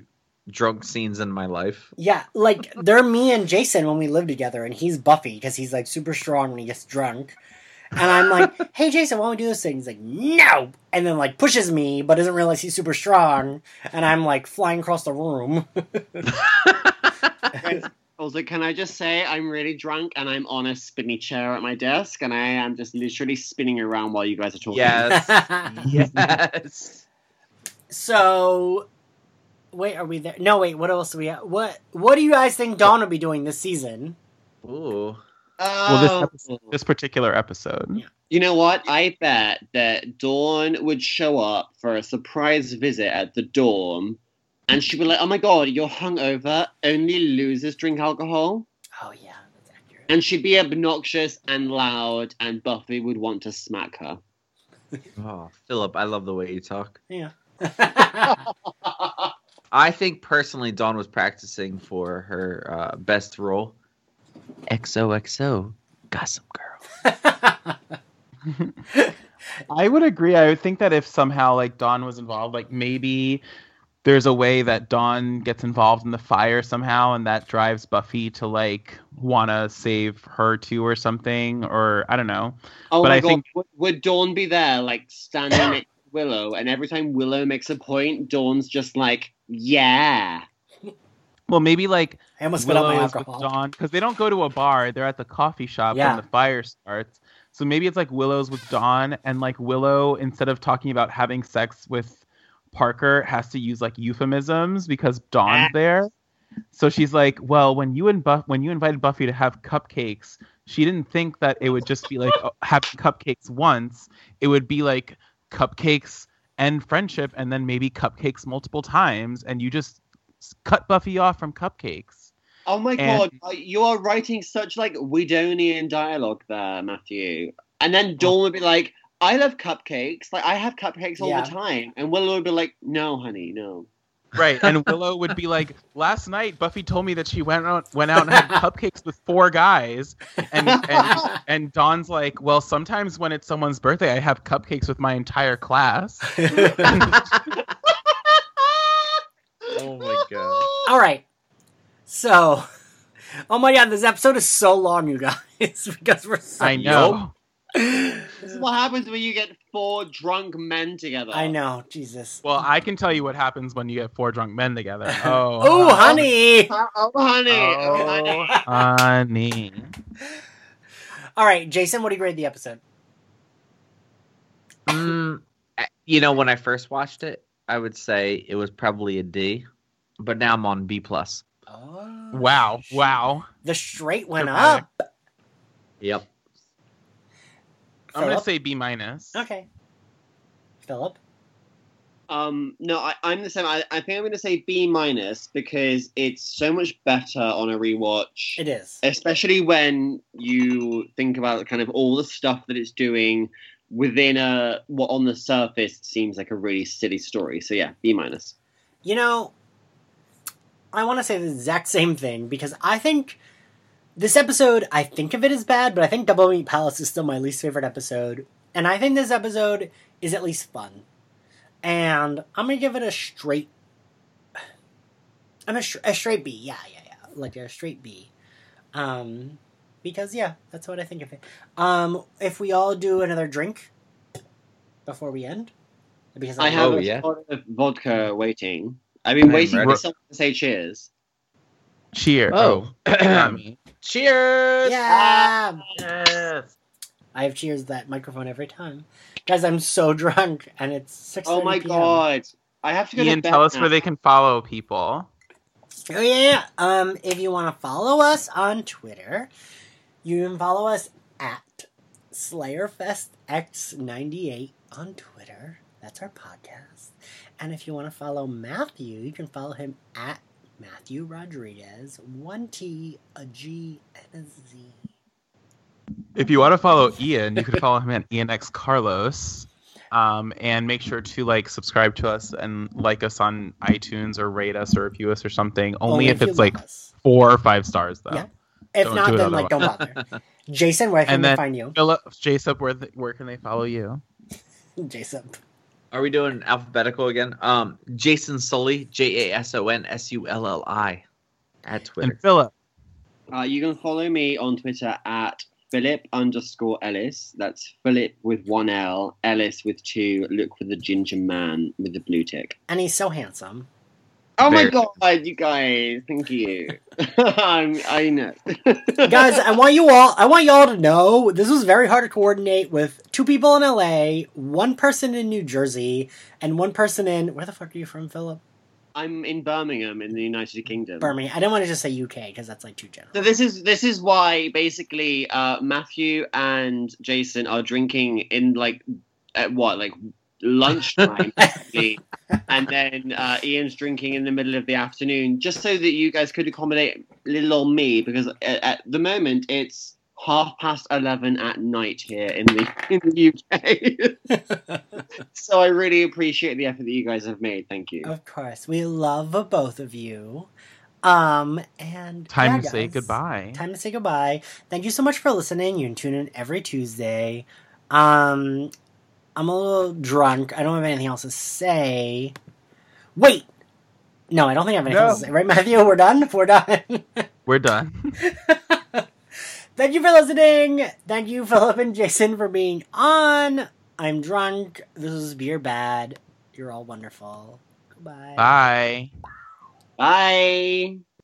drunk scenes in my life. Yeah, like they're me and Jason when we live together, and he's Buffy because he's like super strong when he gets drunk. And I'm like, "Hey, Jason, why don't we do this thing?" He's like, "No," and then like pushes me, but doesn't realize he's super strong. And I'm like flying across the room. Also, can I just say I'm really drunk and I'm on a spinny chair at my desk and I am just literally spinning around while you guys are talking. Yes. yes. so, wait, are we there? No, wait. What else do we have? What What do you guys think Dawn will be doing this season? Ooh. Well, this Oh. episode, this particular episode. Yeah. You know what? I bet that Dawn would show up for a surprise visit at the dorm, and she'd be like, "Oh my god, you're hungover. Only losers drink alcohol." Oh yeah, that's accurate. And she'd be obnoxious and loud, and Buffy would want to smack her. Oh, Philip, I love the way you talk. Yeah. I think personally, Dawn was practicing for her uh, best role. XOXO, Gossip Girl. I would agree. I would think that if somehow like Dawn was involved, like maybe there's a way that Dawn gets involved in the fire somehow, and that drives Buffy to like want to save her too or something, or I don't know. Oh But my I god, think- would, would Dawn be there, like standing next to Willow, and every time Willow makes a point, Dawn's just like, "Yeah." Well, maybe like I almost spit out Willow my is with. Dawn because they don't go to a bar; they're at the coffee shop Yeah. when the fire starts. So maybe it's like Willow's with Dawn, and like Willow, instead of talking about having sex with Parker, has to use like euphemisms because Dawn's ah. there. So she's like, "Well, when you and Buff, when you invited Buffy to have cupcakes, she didn't think that it would just be like oh, having cupcakes once. It would be like cupcakes and friendship, and then maybe cupcakes multiple times, and you just cut Buffy off from cupcakes." Oh my And- god, you are writing such like Whedonian dialogue there, Matthew. And then oh. Dawn would be like, "I love cupcakes. Like I have cupcakes all Yeah. the time." And Willow would be like, "No, honey, no." Right, and Willow would be like, "Last night, Buffy told me that she went out went out and had cupcakes with four guys," and and and Dawn's like, "Well, sometimes when it's someone's birthday, I have cupcakes with my entire class." Oh my god. All right. So, oh my god, this episode is so long, you guys, because we're so. I know. This is what happens when you get four drunk men together. I know, Jesus. Well, I can tell you what happens when you get four drunk men together. Oh, Oh, honey. Oh, oh, honey. Oh, honey. honey. All right, Jason, what do you grade the episode? Mm, you know, when I first watched it, I would say it was probably a D, but now I'm on B plus. Oh, Wow, wow. The straight went Dramatic. up. Yep. I'm gonna say B minus. Okay. Philip. Um, no, I, I'm the same. I, I think I'm going to say B minus because it's so much better on a rewatch. It is. especially when you think about kind of all the stuff that it's doing within a what on the surface seems like a really silly story. So yeah, B minus. You know, I want to say the exact same thing because I think this episode, I think of it as bad, but I think Double Meat Palace is still my least favorite episode. And I think this episode is at least fun. And I'm going to give it a straight. I'm a, a straight B. Yeah, yeah, yeah. Like a straight B. Um, because, yeah, that's what I think of it. Um, if we all do another drink before we end. Because I I'm- have Oh, a yeah. of vodka waiting. I've been I'm waiting for ready. someone to say cheers. Cheer. Oh. not me. Cheers! Yeah! Yes. I have cheers that microphone every time. Guys, I'm so drunk and it's 6 Oh my god. I have to go Ian, to tell us now. where they can follow people. Oh yeah, yeah. Um, if you want to follow us on Twitter, you can follow us at SlayerFestX98 on Twitter. That's our podcast. And if you want to follow Matthew, you can follow him at Matthew Rodriguez. One T, a G, and a Z. If you want to follow Ian, you can follow him at Ian X Carlos. Um, and make sure to like subscribe to us and like us on iTunes or rate us or review us or something. Only, if you it's like us. four or five stars though. Yeah. If Don't not, do then like don't bother. Jason, where can And we then- find you? Philip, Jason, where where can they follow you? Jason. Are we doing alphabetical again? Um, Jason Sulli, J A S O N S U L L I, at Twitter. And Philip. Uh, you can follow me on Twitter at Philip underscore Ellis. That's Philip with one L, Ellis with two. Look for the ginger man with the blue tick. And he's so handsome. Oh my god, you guys! Thank you. I'm, I know. Guys, I want you all I want you all to know this was very hard to coordinate with two people in LA, one person in New Jersey, and one person in where the fuck are you from, Philip? I'm in Birmingham in the United Kingdom. Birmingham. I didn't want to just say UK because that's like too general. So this is this is why basically uh, Matthew and Jason are drinking in like at what like lunchtime, and then uh, Ian's drinking in the middle of the afternoon, just so that you guys could accommodate little old me because at, at the moment it's half past eleven at night here in the in the UK. so I really appreciate the effort that you guys have made. Thank you. Of course. We love both of you. Um and Time yeah, to say goodbye. Time to say goodbye. Thank you so much for listening. You can tune in every Tuesday. Um, I'm a little drunk. I don't have anything else to say. Wait! No, I don't think I have anything No. else to say. Right, Matthew? We're done? We're done. We're done. Thank you for listening. Thank you, Philip and Jason, for being on. I'm drunk. This is Beer Bad. You're all wonderful. Goodbye. Bye. Bye.